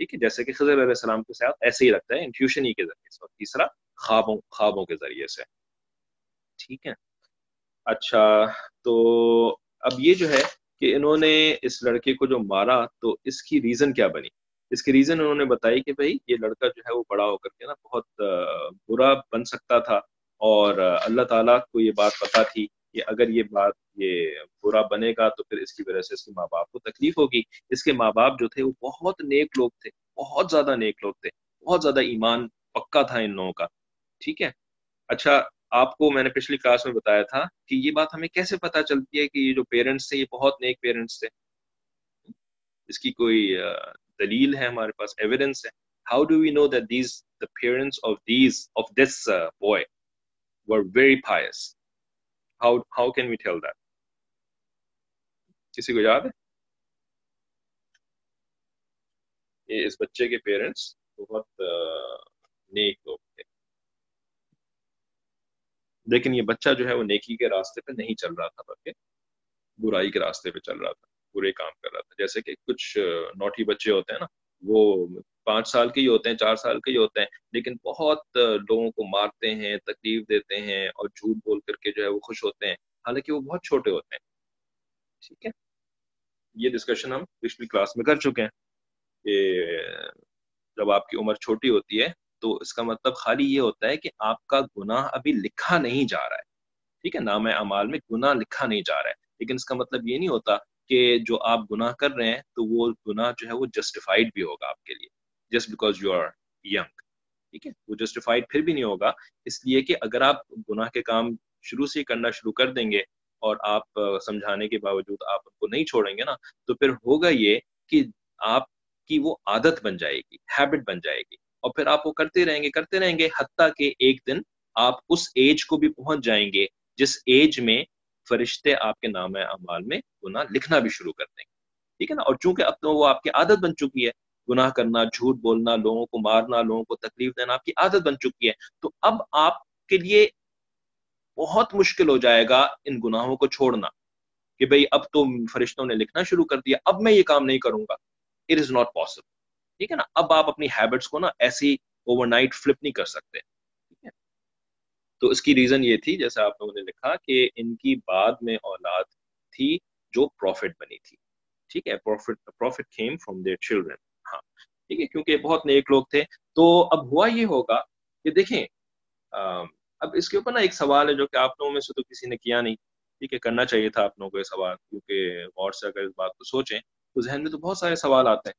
ٹھیک ہے، جیسے کہ خضر علیہ السلام کے ساتھ ایسے ہی لگتا ہے انٹیوشن ہی کے ذریعے سے، اور تیسرا خوابوں خوابوں کے ذریعے سے، ٹھیک ہے۔ اچھا تو اب یہ جو ہے کہ انہوں نے اس لڑکے کو جو مارا، تو اس کی ریزن کیا بنی؟ اس کی ریزن انہوں نے بتائی کہ بھائی، یہ لڑکا جو ہے وہ بڑا ہو کر کے نا بہت برا بن سکتا تھا اور اللہ تعالیٰ کو یہ بات پتا تھی کہ اگر یہ بات یہ برا بنے گا تو پھر اس کی وجہ سے اس کے ماں باپ کو تکلیف ہوگی۔ اس کے ماں باپ جو تھے وہ بہت نیک لوگ تھے، بہت زیادہ نیک لوگ تھے، بہت زیادہ ایمان پکا تھا ان لوگوں کا۔ ٹھیک ہے؟ اچھا آپ کو میں نے پچھلی کلاس میں بتایا تھا کہ یہ بات ہمیں کیسے پتا چلتی ہے کہ یہ جو پیرنٹس تھے، یہ بہت نیک پیرنٹس تھے۔ اس کی کوئی دلیل ہے ہمارے پاس؟ ایویڈنس ہے۔ How do we know that these the parents of these of this boy were very pious. How, how can we tell that? کسی کو یاد ہے یہ اس بچے کے پیرنٹس بہت نیک لوگ تھے لیکن یہ بچہ جو ہے وہ نیکی کے راستے پہ نہیں چل رہا تھا بلکہ برائی کے راستے پہ چل رہا تھا برے کام کر رہا تھا جیسے کہ کچھ نوٹی بچے ہوتے ہیں نا وہ پانچ سال کے ہی ہوتے ہیں چار سال کے ہی ہوتے ہیں لیکن بہت لوگوں کو مارتے ہیں تکلیف دیتے ہیں اور جھوٹ بول کر کے جو ہے وہ خوش ہوتے ہیں۔ حالانکہ وہ بہت چھوٹے ہوتے ہیں۔ ٹھیک ہے۔ یہ ڈسکشن ہم پچھلی کلاس میں کر چکے ہیں کہ جب آپ کی عمر چھوٹی ہوتی ہے تو اس کا مطلب خالی یہ ہوتا ہے کہ آپ کا گناہ ابھی لکھا نہیں جا رہا ہے۔ ٹھیک ہے نام اعمال میں گناہ لکھا نہیں جا رہا ہے لیکن اس کا مطلب یہ نہیں ہوتا کہ جو آپ گناہ کر رہے ہیں تو وہ گناہ جو ہے وہ جسٹیفائڈ بھی ہوگا آپ کے لیے just because you are young ٹھیک ہے؟ وہ جسٹیفائڈ پھر بھی نہیں ہوگا، اس لیے کہ اگر آپ گناہ کے کام شروع سے کرنا شروع کر دیں گے اور آپ سمجھانے کے باوجود آپ ان کو نہیں چھوڑیں گے نا، تو پھر ہوگا یہ کہ آپ کی وہ عادت بن جائے گی ہیبٹ بن جائے گی۔ اور پھر آپ وہ کرتے رہیں گے، کرتے رہیں گے، حتیٰ کہ ایک دن آپ اس ایج کو بھی پہنچ جائیں گے جس ایج میں فرشتے آپ کے نام اعمال میں گناہ لکھنا بھی شروع کر دیں گے۔ ٹھیک ہے نا؟ اور چونکہ اب تو وہ آپ کی عادت بن چکی ہے، گناہ کرنا، جھوٹ بولنا، لوگوں کو مارنا، لوگوں کو تکلیف دینا آپ کی عادت بن چکی ہے، تو اب آپ کے لیے بہت مشکل ہو جائے گا ان گناہوں کو چھوڑنا کہ بھئی اب تو فرشتوں نے لکھنا شروع کر دیا، اب میں یہ کام نہیں کروں گا۔ اٹ از ناٹ پاسبل ٹھیک ہے نا؟ اب آپ اپنی ہیبٹس کو نا ایسی اوور نائٹ فلپ نہیں کر سکتے۔ تو اس کی ریزن یہ تھی جیسے آپ لوگوں نے لکھا کہ ان کی بعد میں اولاد تھی جو پروفٹ بنی تھی۔ ٹھیک ہے profit profit came from their children ہاں ٹھیک ہے، کیونکہ بہت نیک لوگ تھے۔ تو اب ہوا یہ ہوگا کہ دیکھیں اب اس کے اوپر نا ایک سوال ہے جو کہ آپ لوگوں میں سے تو کسی نے کیا نہیں۔ ٹھیک ہے، کرنا چاہیے تھا آپ لوگوں کو یہ سوال، کیونکہ غور سے اگر اس بات کو سوچیں تو ذہن میں تو بہت سارے سوال آتے ہیں۔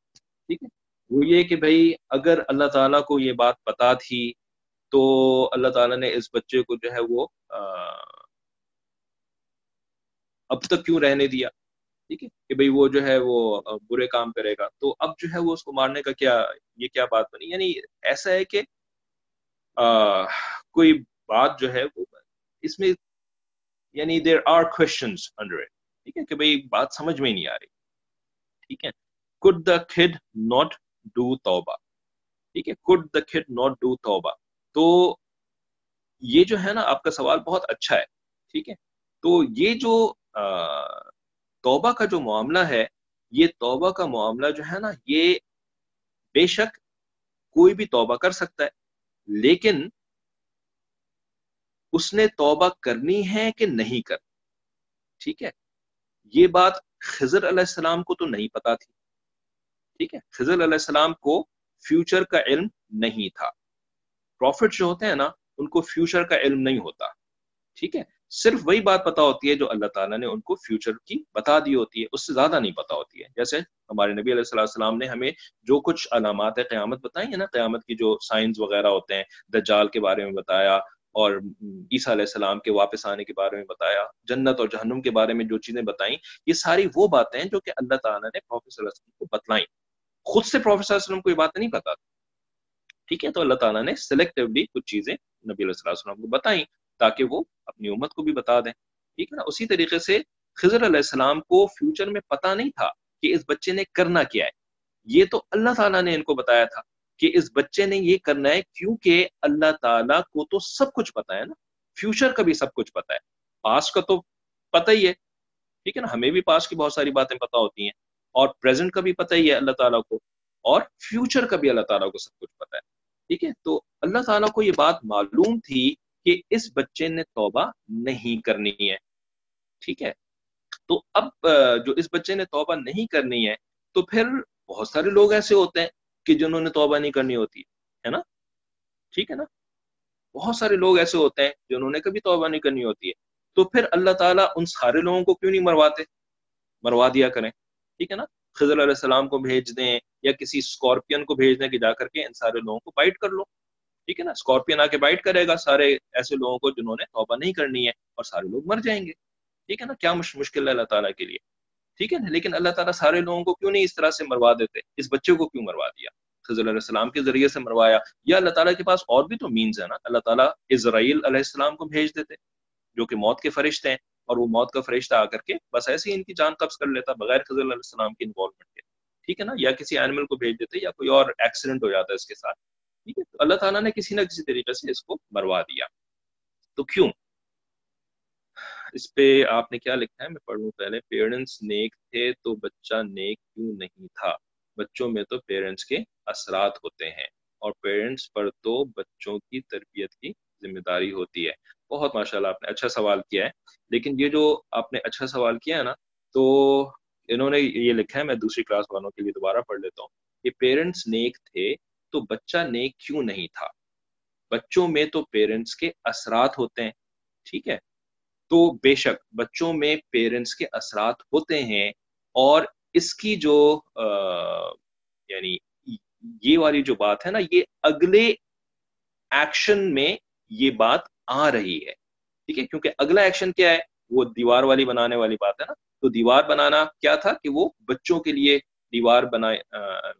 ٹھیک ہے، وہ یہ کہ بھائی اگر اللہ تعالیٰ کو یہ بات پتا تھی تو اللہ تعالیٰ نے اس بچے کو جو ہے وہ اب تک کیوں رہنے دیا؟ ٹھیک ہے؟ کہ بھائی وہ جو ہے وہ برے کام کرے گا۔ تو اب جو ہے وہ اس کو مارنے کا کیا، یہ کیا بات بنی؟ یعنی ایسا ہے کہ کوئی بات جو ہے وہ، اس میں یعنی there are questions under it ٹھیک ہے؟ کہ بھائی بات سمجھ میں نہیں آ رہی۔ ٹھیک ہے؟ کڈ دا کھڈ ناٹ ڈو توبہ؟ ٹھیک ہے؟ کڈ دا کھڈ ناٹ ڈو توبہ؟ تو یہ جو ہے نا آپ کا سوال بہت اچھا ہے، ٹھیک ہے؟ تو یہ جو توبہ کا جو معاملہ ہے، یہ توبہ کا معاملہ جو ہے نا، یہ بے شک کوئی بھی توبہ کر سکتا ہے، لیکن اس نے توبہ کرنی ہے کہ نہیں کرنی ٹھیک ہے؟ یہ بات خضر علیہ السلام کو تو نہیں پتا تھی، ٹھیک ہے؟ خضر علیہ السلام کو فیوچر کا علم نہیں تھا۔ پروفٹ جو ہوتے ہیں نا، ان کو فیوچر کا علم نہیں ہوتا۔ ٹھیک ہے؟ صرف وہی بات پتا ہوتی ہے جو اللہ تعالیٰ نے ان کو فیوچر کی بتا دی ہوتی ہے، اس سے زیادہ نہیں پتا ہوتی ہے۔ جیسے ہمارے نبی علیہ السلام السلام نے ہمیں جو کچھ علامات قیامت بتائی ہیں نا، قیامت کی جو سائنس وغیرہ ہوتے ہیں، دجال کے بارے میں بتایا اور عیسیٰ علیہ السلام کے واپس آنے کے بارے میں بتایا، جنت اور جہنم کے بارے میں جو چیزیں بتائیں، یہ ساری وہ باتیں ہیں جو کہ اللہ تعالیٰ نے پروفیسر وسلم کو بتلائیں۔ خود سے پروفیسر وسلم کو یہ باتیں نہیں پتا ٹھیک ہے؟ تو اللہ تعالیٰ نے سلیکٹولی کچھ چیزیں نبی علیہ السلام کو بتائیں تاکہ وہ اپنی امت کو بھی بتا دیں۔ ٹھیک ہے نا؟ اسی طریقے سے خضر علیہ السلام کو فیوچر میں پتا نہیں تھا کہ اس بچے نے کرنا کیا ہے۔ یہ تو اللہ تعالیٰ نے ان کو بتایا تھا کہ اس بچے نے یہ کرنا ہے کیونکہ اللہ تعالیٰ کو تو سب کچھ پتا ہے نا۔ فیوچر کا بھی سب کچھ پتا ہے۔ پاسٹ کا تو پتہ ہی ہے۔ ٹھیک ہے نا؟ ہمیں بھی پاسٹ کی بہت ساری باتیں پتا ہوتی ہیں اور پریزنٹ کا بھی پتہ ہی ہے اللہ تعالیٰ کو اور فیوچر کا بھی اللہ تعالیٰ کو سب کچھ پتا ہے۔ ٹھیک ہے؟ تو اللہ تعالیٰ کو یہ بات معلوم تھی کہ اس بچے نے توبہ نہیں کرنی ہے۔ ٹھیک ہے؟ تو اب جو اس بچے نے توبہ نہیں کرنی ہے، تو پھر بہت سارے لوگ ایسے ہوتے ہیں کہ جنہوں نے توبہ نہیں کرنی ہوتی، ہے نا؟ ٹھیک ہے نا؟ بہت سارے لوگ ایسے ہوتے ہیں جنہوں نے کبھی توبہ نہیں کرنی ہوتی ہے۔ تو پھر اللہ تعالیٰ ان سارے لوگوں کو کیوں نہیں مرواتے؟ مروا دیا کریں۔ ٹھیک ہے نا؟ خضر علیہ السلام کو بھیج دیں۔ یا کسی اسکارپین کو بھیج دیں کہ جا کر کے ان سارے لوگوں کو بائٹ کر لو۔ ٹھیک ہے نا؟ اسکارپین آ کے بائٹ کرے گا سارے ایسے لوگوں کو جنہوں نے توبہ نہیں کرنی ہے اور سارے لوگ مر جائیں گے۔ ٹھیک ہے نا؟ کیا مشکل ہے اللہ تعالیٰ کے لیے۔ ٹھیک ہے نا؟ لیکن اللہ تعالیٰ سارے لوگوں کو کیوں نہیں اس طرح سے مروا دیتے؟ اس بچے کو کیوں مروا دیا؟ خضر علیہ السلام کے ذریعے سے مروایا۔ یا اللہ تعالیٰ کے پاس اور بھی تو مینز ہے نا۔ اللہ تعالیٰ اسرائیل علیہ السلام کو بھیج دیتے جو کہ موت کے فرشتے ہیں اور وہ موت کا فرشتہ آ کر کے بس ایسے ہی ان کی جان قبض کر لیتا بغیر خضر علیہ السلام کی انوالومنٹ کے۔ ٹھیک ہے نا؟ یا کسی اینیمل کو بھیج دیتے یا کوئی اور ایکسیڈنٹ ہو جاتا ہے اس کے ساتھ۔ ٹھیک ہے؟ تو اللہ تعالیٰ نے کسی نہ کسی طریقے سے اس کو مروا دیا۔ تو کیوں؟ اس پہ آپ نے کیا لکھا ہے؟ میں پڑھوں پہلے۔ پیرنٹس نیک تھے تو بچہ نیک کیوں نہیں تھا؟ بچوں میں تو پیرنٹس کے اثرات ہوتے ہیں۔ اور پیرنٹس پر تو بچوں کی تربیت کی ذمہ داری ہوتی ہے۔ بہت ماشاء اللہ آپ نے اچھا سوال کیا ہے۔ لیکن یہ جو آپ نے اچھا سوال کیا ہے نا، تو انہوں نے یہ لکھا ہے، میں دوسری کلاس والوں کے لیے دوبارہ پڑھ لیتا ہوں، کہ پیرنٹس نیک تھے تو بچہ نیک کیوں نہیں تھا؟ بچوں میں تو پیرنٹس کے اثرات ہوتے ہیں، ٹھیک ہے؟ تو بے شک بچوں میں پیرنٹس کے اثرات ہوتے ہیں اور اس کی جو یعنی یہ والی جو بات ہے نا، یہ اگلے ایکشن میں یہ بات آ رہی ہے، ٹھیک ہے؟ کیونکہ اگلا ایکشن کیا ہے؟ وہ دیوار والی بنانے والی بات ہے نا۔ تو دیوار بنانا کیا تھا کہ وہ بچوں کے لیے دیوار بنائے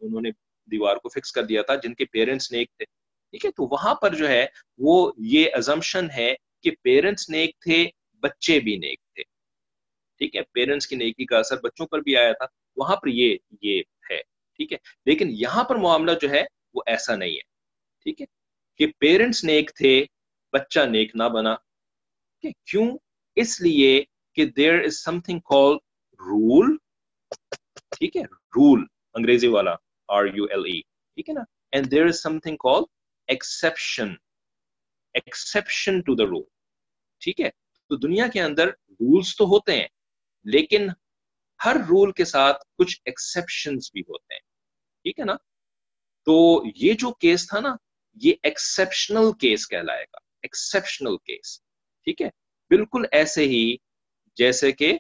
انہوں نے دیوار کو فکس کر دیا تھا، جن کے پیرنٹس نیک تھے۔ ٹھیک ہے؟ تو وہاں پر جو ہے، وہ یہ ازمپشن ہے کہ پیرنٹس نیک تھے، بچے بھی نیک تھے۔ ٹھیک ہے؟ پیرنٹس کی نیکی کا اثر بچوں پر بھی آیا تھا۔ وہاں پر یہ یہ ہے۔ ٹھیک ہے؟ لیکن یہاں پر معاملہ جو ہے، وہ ایسا نہیں ہے۔ ٹھیک ہے؟ کہ پیرنٹس نیک تھے، بچہ نیک نہ بنا۔ کیوں؟ اس لیے کہ دیر is something call role ٹھیک ہے رول انگریزی والا آر یو ایل ای ٹھیک ہے نا؟ And there is something call exception exception to the rule ٹھیک ہے؟ تو دنیا کے اندر رولس تو ہوتے ہیں، لیکن ہر رول کے ساتھ کچھ ایکسپشن بھی ہوتے ہیں، ٹھیک ہے نا؟ تو یہ جو کیس تھا نا، یہ ایکسپشنل کیس کہلائے گا ایکسپشنل کیس ٹھیک ہے؟ بالکل ایسے ہی جیسے کہ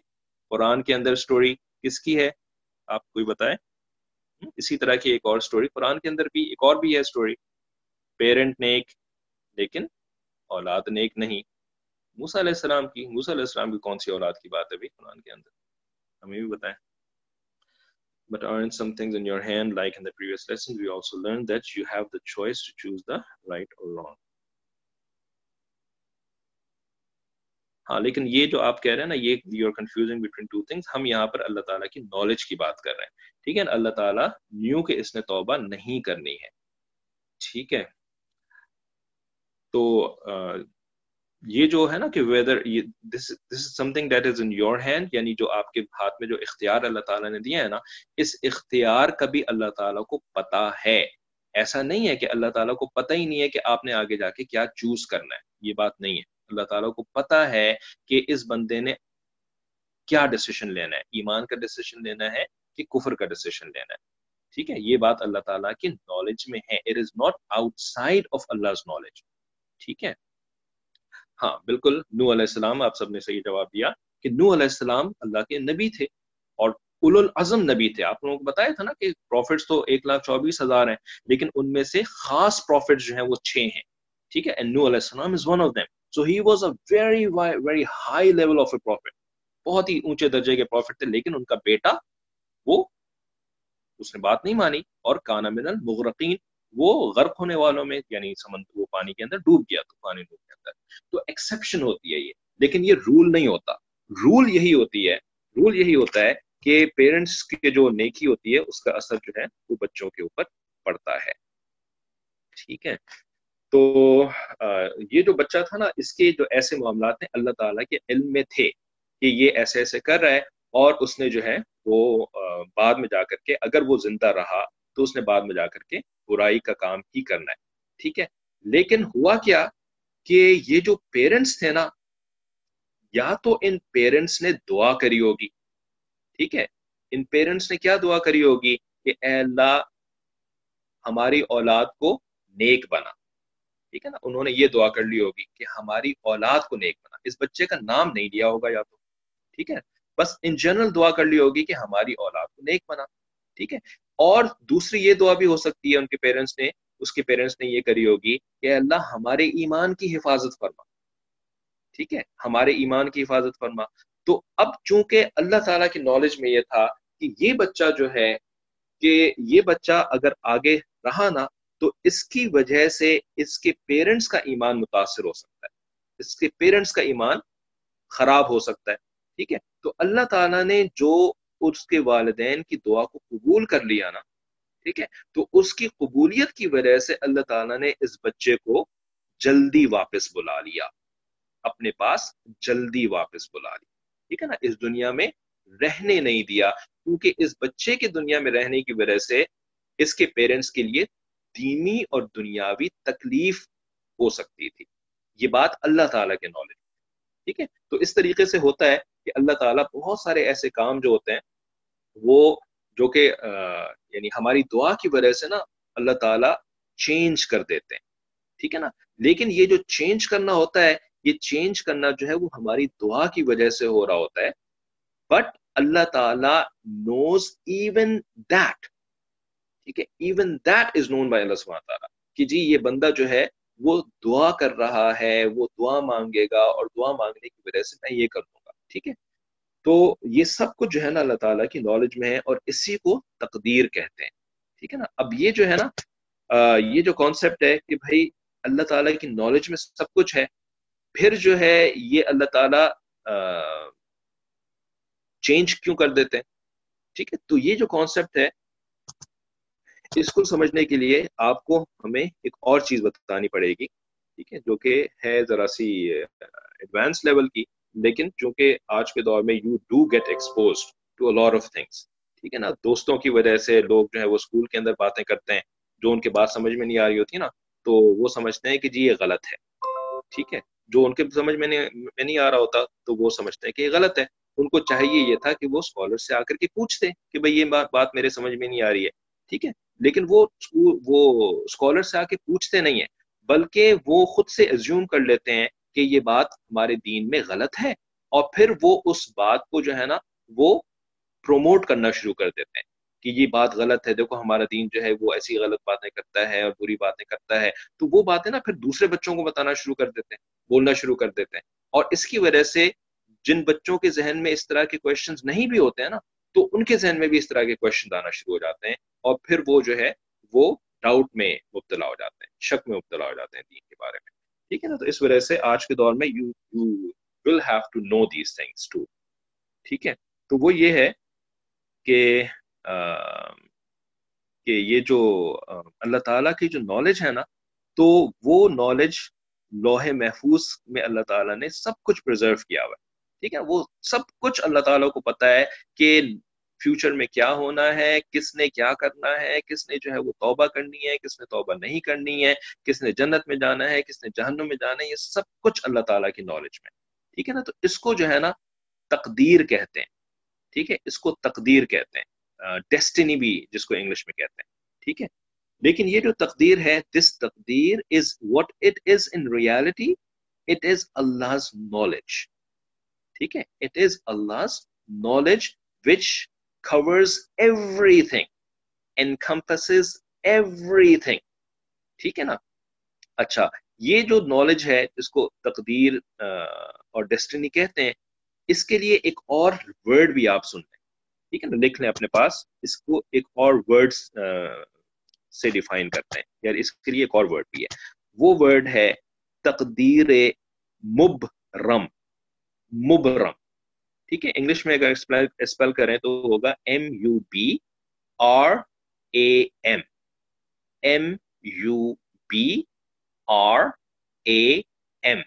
قرآن کے اندر سٹوری کس کی ہے؟ آپ کوئی بتائیں؟ اسی طرح کی ایک اور سٹوری قرآن کے اندر بھی ایک اور بھی ہے سٹوری پیرنٹ نیک، لیکن اولاد نیک نہیں۔ موسا علیہ السلام کی موسا علیہ السلام کی کون سی اولاد کی بات ہے بھی قرآن کے اندر؟ ہمیں بھی بتائیں۔ But aren't some things in your hand like in the previous lesson? We also learned that you have the choice to choose the right or wrong ہاں لیکن یہ جو آپ کہہ رہے ہیں نا، یہ you are confusing between two things ہم یہاں پر اللہ تعالیٰ کی نالج کی بات کر رہے ہیں۔ ٹھیک ہے؟ اللہ تعالیٰ نیو کہ اس نے توبہ نہیں کرنی ہے۔ ٹھیک ہے؟ تو یہ جو ہے نا کہ whether this is something that is in your hand یعنی جو آپ کے ہاتھ میں جو اختیار اللہ تعالیٰ نے دیا ہے نا، اس اختیار کا بھی اللہ تعالیٰ کو پتا ہے۔ ایسا نہیں ہے کہ اللہ تعالیٰ کو پتہ ہی نہیں ہے کہ آپ نے آگے جا کے کیا چوز کرنا ہے۔ یہ بات نہیں ہے۔ اللہ تعالیٰ کو پتا ہے کہ اس بندے نے کیا ڈسیشن لینا ہے؟ ایمان کا ڈسیشن لینا ہے کہ کفر کا ڈسیشن لینا ہے؟ ٹھیک ہے، یہ بات اللہ تعالیٰ کی نالج میں ہے۔ It is not outside of Allah knowledge ٹھیک ہے۔ ہاں بالکل نو علیہ السلام، آپ سب نے صحیح جواب دیا کہ نو علیہ السلام اللہ کے نبی تھے اور اول العظم نبی تھے۔ آپ لوگوں کو بتایا تھا نا کہ پروفٹس تو ایک لاکھ چوبیس ہزار ہیں، لیکن ان میں سے خاص پروفٹ جو ہیں وہ چھ ہیں۔ ٹھیک ہے نو علیہ السلام is one of them so he was a very very high level of a prophet بہت ہی اونچے درجے کے پروفٹ تھے، لیکن ان کا بیٹا وہ اس نے بات نہیں مانی۔ اور کانا من المغرقین، وہ غرق ہونے والوں میں یعنی سمندر، وہ پانی کے اندر ڈوب گیا تو پانی ڈوب کے اندر تو ایکسپشن ہوتی ہے یہ۔ لیکن یہ رول نہیں ہوتا۔ رول یہی ہوتی ہے۔ رول یہی ہوتا ہے کہ پیرنٹس کے جو نیکی ہوتی ہے، اس کا اثر جو ہے، وہ بچوں کے اوپر پڑتا ہے۔ ٹھیک ہے؟ تو یہ جو بچہ تھا نا، اس کے جو ایسے معاملات ہیں، اللہ تعالیٰ کے علم میں تھے کہ یہ ایسے ایسے کر رہا ہے اور اس نے جو ہے وہ بعد میں جا کر کے اگر وہ زندہ رہا تو اس نے بعد میں جا کر کے برائی کا کام ہی کرنا ہے، ٹھیک ہے؟ لیکن ہوا کیا کہ یہ جو پیرنٹس تھے نا، یا تو ان پیرنٹس نے دعا کری ہوگی، ٹھیک ہے؟ ان پیرنٹس نے کیا دعا کری ہوگی کہ اے اللہ ہماری اولاد کو نیک بنا۔ ٹھیک ہے نا؟ انہوں نے یہ دعا کر لی ہوگی کہ ہماری اولاد کو نیک بنا۔ اس بچے کا نام نہیں لیا ہوگا یا تو، ٹھیک ہے؟ بس ان جنرل دعا کر لی ہوگی کہ ہماری اولاد کو نیک بنا، ٹھیک ہے؟ اور دوسری یہ دعا بھی ہو سکتی ہے ان کے پیرنٹس نے، اس کے پیرنٹس نے یہ کری ہوگی کہ اللہ ہمارے ایمان کی حفاظت فرما۔ ٹھیک ہے؟ ہمارے ایمان کی حفاظت فرما۔ تو اب چونکہ اللہ تعالیٰ کی نالج میں یہ تھا کہ یہ بچہ جو ہے کہ یہ بچہ اگر آگے رہا نا تو اس کی وجہ سے اس کے پیرنٹس کا ایمان متاثر ہو سکتا ہے۔ اس کے پیرنٹس کا ایمان خراب ہو سکتا ہے۔ ٹھیک ہے؟ تو اللہ تعالیٰ نے جو اس کے والدین کی دعا کو قبول کر لیا نا، ٹھیک ہے؟ تو اس کی قبولیت کی وجہ سے اللہ تعالیٰ نے اس بچے کو جلدی واپس بلا لیا۔ اپنے پاس جلدی واپس بلا لیا۔ ٹھیک ہے نا؟ اس دنیا میں رہنے نہیں دیا۔ کیونکہ اس بچے کی دنیا میں رہنے کی وجہ سے اس کے پیرنٹس کے لیے دینی اور دنیاوی تکلیف ہو سکتی تھی۔ یہ بات اللہ تعالیٰ کے نالج ٹھیک ہے؟ تو اس طریقے سے ہوتا ہے کہ اللہ تعالیٰ بہت سارے ایسے کام جو ہوتے ہیں، وہ جو کہ یعنی ہماری دعا کی وجہ سے نا اللہ تعالیٰ چینج کر دیتے ہیں۔ ٹھیک ہے نا؟ لیکن یہ جو چینج کرنا ہوتا ہے، یہ چینج کرنا جو ہے، وہ ہماری دعا کی وجہ سے ہو رہا ہوتا ہے۔ بٹ اللہ تعالیٰ نوز ایون دیٹ ٹھیک ہے؟ Even that is known by Allah سبحانہ تعالیٰ کہ جی یہ بندہ جو ہے وہ دعا کر رہا ہے، وہ دعا مانگے گا اور دعا مانگنے کی وجہ سے میں یہ کر دوں گا، ٹھیک ہے؟ تو یہ سب کچھ جو ہے نا اللہ تعالیٰ کی نالج میں ہے اور اسی کو تقدیر کہتے ہیں، ٹھیک ہے نا؟ اب یہ جو ہے نا یہ جو کانسیپٹ ہے کہ بھائی اللہ تعالیٰ کی نالج میں سب کچھ ہے، پھر جو ہے یہ اللہ تعالیٰ چینج کیوں کر دیتے ہیں؟ ٹھیک ہے؟ تو یہ جو کانسیپٹ ہے اس کو سمجھنے کے لیے آپ کو ہمیں ایک اور چیز بتانی پڑے گی، ٹھیک ہے، جو کہ ہے ذرا سی ایڈوانس لیول کی، لیکن چونکہ آج کے دور میں you do get expose to lot of things ٹھیک ہے نا؟ دوستوں کی وجہ سے لوگ جو ہے وہ اسکول کے اندر باتیں کرتے ہیں، جو ان کے بات سمجھ میں نہیں آ رہی ہوتی نا، تو وہ سمجھتے ہیں کہ جی یہ غلط ہے، ٹھیک ہے؟ جو ان کے سمجھ میں نہیں آ رہا ہوتا، تو وہ سمجھتے ہیں کہ یہ غلط ہے۔ ان کو چاہیے یہ تھا کہ وہ اسکالر سے آ کر کے پوچھتے کہ بھائی یہ بات میرے سمجھ میں نہیں آ رہی ہے، ٹھیک ہے؟ لیکن وہ وہ اسکالر سے آ کے پوچھتے نہیں ہیں، بلکہ وہ خود سے ایزیوم کر لیتے ہیں کہ یہ بات ہمارے دین میں غلط ہے اور پھر وہ اس بات کو جو ہے نا، وہ پروموٹ کرنا شروع کر دیتے ہیں کہ یہ بات غلط ہے، دیکھو ہمارا دین جو ہے وہ ایسی غلط باتیں کرتا ہے اور بری باتیں کرتا ہے۔ تو وہ باتیں نا پھر دوسرے بچوں کو بتانا شروع کر دیتے ہیں، بولنا شروع کر دیتے ہیں۔ اور اس کی وجہ سے جن بچوں کے ذہن میں اس طرح کے کوشچنز نہیں بھی ہوتے ہیں نا تو ان کے ذہن میں بھی اس طرح کے کوشچن آنا شروع ہو جاتے ہیں اور پھر وہ جو ہے وہ ڈاؤٹ میں مبتلا ہو جاتے ہیں، شک میں مبتلا ہو جاتے ہیں دین کے بارے میں۔ ٹھیک ہے نا؟ تو اس وجہ سے آج کے دور میں you you will have to know these things to ٹھیک ہے؟ تو وہ یہ ہے کہ کہ یہ جو اللہ تعالیٰ کی جو نالج ہے نا، تو وہ نالج لوہے محفوظ میں اللہ تعالیٰ نے سب کچھ پرزرو کیا ہوا ہے۔ ٹھیک ہے؟ وہ سب کچھ اللہ تعالیٰ کو پتا ہے کہ فیوچر میں کیا ہونا ہے، کس نے کیا کرنا ہے، کس نے جو ہے وہ توبہ کرنی ہے، کس نے توبہ نہیں کرنی ہے، کس نے جنت میں جانا ہے، کس نے جہنم میں جانا ہے، یہ سب کچھ اللہ تعالیٰ کی نالج میں۔ ٹھیک ہے نا؟ تو اس کو جو ہے نا تقدیر کہتے ہیں۔ ٹھیک ہے؟ اس کو تقدیر کہتے ہیں۔ ڈیسٹنی بھی جس کو انگلش میں کہتے ہیں۔ ٹھیک ہے؟ لیکن یہ جو تقدیر ہے دس تقدیر is what it is in reality it is Allah knowledge ٹھیک ہے؟ It is Allah knowledge which covers everything encompasses everything. ٹھیک ہے نا؟ اچھا یہ جو نالج ہے جس کو تقدیر اور ڈیسٹنی کہتے ہیں، اس کے لیے ایک اور ورڈ بھی آپ سن لیں۔ ٹھیک ہے نا؟ لکھ لیں اپنے پاس۔ اس کو ایک اور ورڈ سے ڈیفائن کرتے ہیں۔ یار، اس کے لیے ایک اور ورڈ بھی ہے۔ وہ ورڈ ہے تقدیر مبرم۔ مبرم۔ ٹھیک ہے، انگلش میں اگر اسپیل کریں تو ہوگا M U B R A M M U B R A M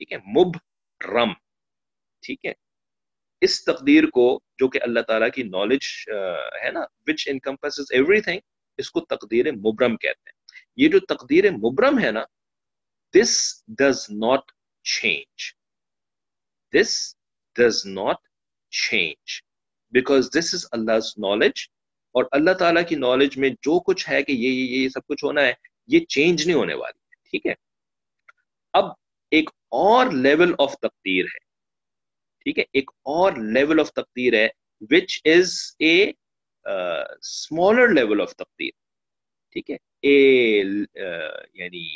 ٹھیک ہے مب رم ٹھیک ہے، اس تقدیر کو جو کہ اللہ تعالیٰ کی نالج ہے نا وچ انکمپس ایوری تھنگ اس کو تقدیر مبرم کہتے ہیں۔ یہ جو تقدیر مبرم ہے نا this does not change this does not change. Because this is Allah's knowledge اور اللہ تعالیٰ کی نالج میں جو کچھ ہے کہ یہ یہ یہ سب کچھ ہونا ہے، یہ چینج نہیں ہونے والی ہے ٹھیک ہے؟ اب ایک اور لیول آف تقدیر ہے، ٹھیک ہے؟ ایک اور لیول آف تقدیر ہے which is a smaller level of تقدیر، ٹھیک ہے؟ اے uh, یعنی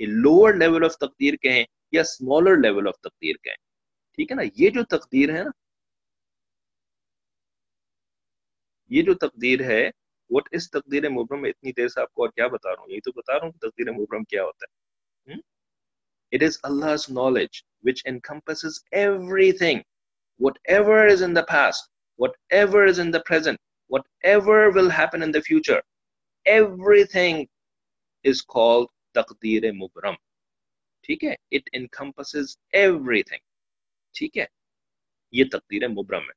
لوور لیول آف تقدیر کہیں یا اسمالر لیول آف تقدیر کہیں ٹھیک ہے نا یہ جو تقدیر ہے نا یہ جو تقدیر ہے وٹ اس تقدیر مبرم میں اتنی دیر سے آپ کو اور کیا بتا رہا ہوں یہ تو بتا رہا ہوں کہ تقدیر مبرم کیا ہوتا ہے اٹ از اللہ's knowledge which encompasses everything whatever is in the past whatever is in the present whatever will happen in the future everything is called تقدیر مبرم ٹھیک ہے؟ It it encompasses everything. ٹھیک ہے؟ یہ تقدیر مبرم ہے.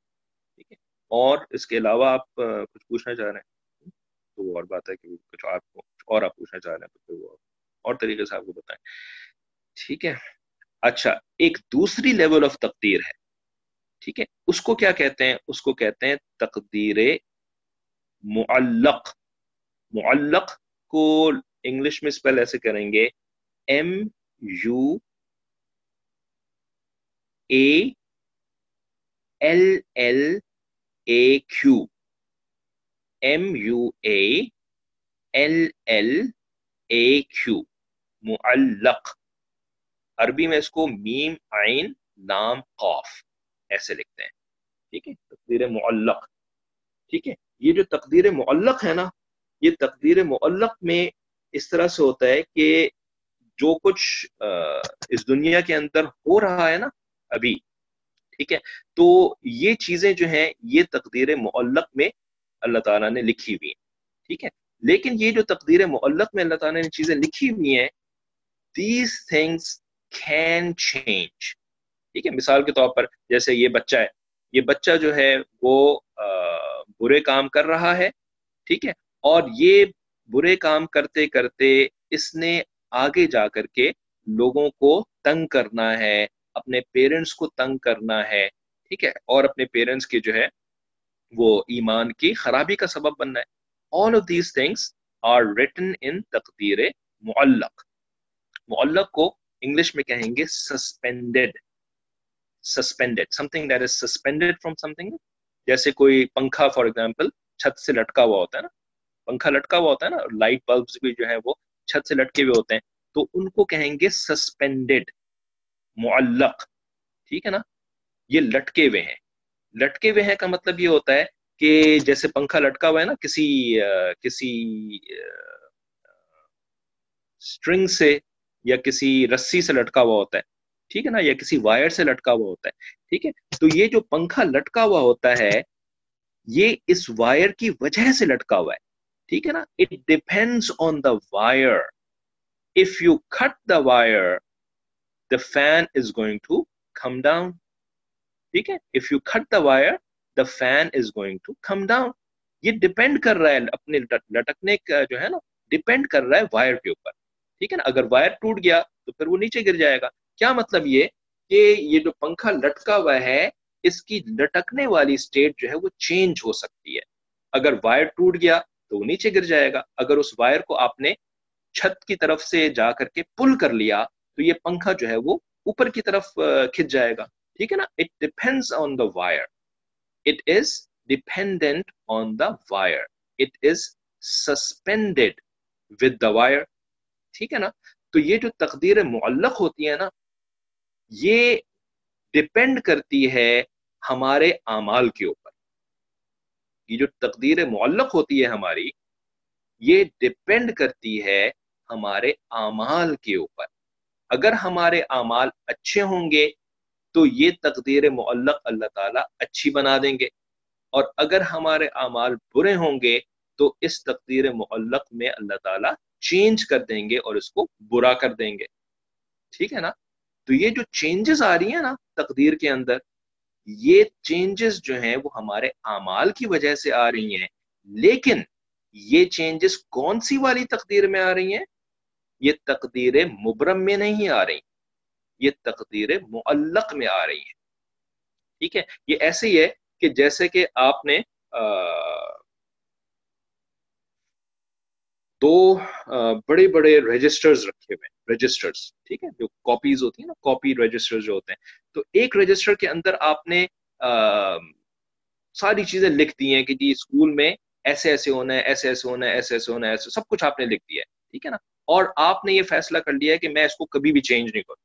ٹھیک ہے؟ اور اس کے علاوہ آپ کچھ پوچھنا چاہ رہے ہیں؟ تو وہ اور بات ہے کہ کچھ آپ کو کچھ اور آپ پوچھنا چاہ رہے ہیں، تو پھر وہ اور طریقے سے آپ کو بتائیں۔ ٹھیک ہے؟ اچھا ایک دوسری لیول آف تقدیر ہے. ٹھیک ہے؟ اس کو کیا کہتے ہیں؟ اس کو کہتے ہیں تقدیر معلق. معلق کو انگلش میں اسپیل ایسے کریں گے M U A L L A Q M U A L L A Q معلق عربی میں اس کو میم عین نام قوف ایسے لکھتے ہیں۔ ٹھیک ہے؟ تقدیر معلق۔ ٹھیک ہے؟ یہ جو تقدیر معلق ہے نا، یہ تقدیر معلق میں اس طرح سے ہوتا ہے کہ جو کچھ اس دنیا کے اندر ہو رہا ہے نا، ابھی، ٹھیک ہے؟ تو یہ چیزیں جو ہیں، یہ تقدیر معلق میں اللہ تعالیٰ نے لکھی ہوئی ہیں، ٹھیک ہے؟ لیکن یہ جو تقدیر معلق میں اللہ تعالیٰ نے چیزیں لکھی ہوئی ہیں دیز تھنگس کین چینج ٹھیک ہے؟ مثال کے طور پر، جیسے یہ بچہ ہے، یہ بچہ جو ہے، وہ برے کام کر رہا ہے، ٹھیک ہے؟ اور یہ برے کام کرتے کرتے اس نے آگے جا کر کے لوگوں کو تنگ کرنا ہے، اپنے پیرنٹس کو تنگ کرنا ہے، ٹھیک ہے؟ اور اپنے پیرنٹس کے جو ہے، وہ ایمان کی خرابی کا سبب بننا ہے۔ All of these things are written in تقدیر معلق۔ معلق کو انگلش میں کہیں گے suspended suspended something that is suspended from something جیسے کوئی پنکھا فار ایگزامپل چھت سے لٹکا ہوا ہوتا ہے نا۔ پنکھا لٹکا ہوا ہوتا ہے نا لائٹ بلبس بھی جو ہے وہ چھت سے لٹکے ہوئے ہوتے ہیں، تو ان کو کہیں گے سسپینڈیڈ معلق، ٹھیک ہے نا؟ یہ لٹکے ہوئے ہیں۔ لٹکے ہوئے ہیں کا مطلب یہ ہوتا ہے کہ جیسے پنکھا لٹکا ہوا ہے نا، کسی کسی اسٹرنگ سے یا کسی رسی سے لٹکا ہوا ہوتا ہے، ٹھیک ہے نا؟ یا کسی وائر سے لٹکا ہوا ہوتا ہے، ٹھیک ہے؟ تو یہ جو پنکھا لٹکا ہوا ہوتا ہے، یہ اس وائر کی وجہ سے لٹکا ہوا ہے۔ ٹھیک ہے نا؟ It depends on the wire if you cut the wire the fan is going to come down ٹھیک ہے؟ If you cut the wire the fan is going to come down یہ ڈپینڈ کر رہا ہے اپنے لٹکنے کا جو ہے نا ڈپینڈ کر رہا ہے وائر کے اوپر. ٹھیک ہے نا؟ اگر وائر ٹوٹ گیا تو پھر وہ نیچے گر جائے گا. کیا مطلب یہ؟ کہ یہ جو پنکھا لٹکا ہوا ہے، اس کی لٹکنے والی اسٹیٹ جو ہے وہ چینج ہو سکتی ہے. اگر وائر ٹوٹ گیا تو وہ نیچے گر جائے گا۔ اگر اس وائر کو آپ نے چھت کی طرف سے جا کر کے پل کر لیا، تو یہ پنکھا جو ہے وہ اوپر کی طرف کھچ جائے گا۔ ٹھیک ہے نا؟ It depends on the wire it is dependent on the wire it is suspended with the wire ٹھیک ہے نا؟ تو یہ جو تقدیر معلق ہوتی ہے نا، یہ ڈپینڈ کرتی ہے ہمارے اعمال کے اوپر۔ یہ جو تقدیر معلق ہوتی ہے ہماری، یہ ڈپینڈ کرتی ہے ہمارے اعمال کے اوپر۔ اگر ہمارے اعمال اچھے ہوں گے، تو یہ تقدیر معلق اللہ تعالیٰ اچھی بنا دیں گے۔ اور اگر ہمارے اعمال برے ہوں گے، تو اس تقدیر معلق میں اللہ تعالیٰ چینج کر دیں گے اور اس کو برا کر دیں گے۔ ٹھیک ہے نا؟ تو یہ جو چینجز آ رہی ہیں نا تقدیر کے اندر یہ چینجز جو ہیں وہ ہمارے اعمال کی وجہ سے آ رہی ہیں۔ لیکن یہ چینجز کون سی والی تقدیر میں آ رہی ہیں؟ یہ تقدیر مبرم میں نہیں آ رہی۔ یہ تقدیر معلق میں آ رہی ہیں۔ ٹھیک ہے؟ یہ ایسے ہی ہے کہ جیسے کہ آپ نے دو بڑے بڑے رجسٹرز رکھے ہوئے رجسٹرز ٹھیک ہے؟ جو کاپیز ہوتی ہیں نا کاپی رجسٹر جو ہوتے ہیں۔ تو ایک رجسٹر کے اندر آپ نے ساری چیزیں لکھ دی ہیں کہ جی اسکول میں ایسے ایسے ہونا ہے، ایسے ایسے ہونا ہے، ایسے ایسے ہونا ہے، ایسے، سب کچھ آپ نے لکھ دیا ہے، ٹھیک ہے نا؟ اور آپ نے یہ فیصلہ کر لیا ہے کہ میں اس کو کبھی بھی چینج نہیں کروں،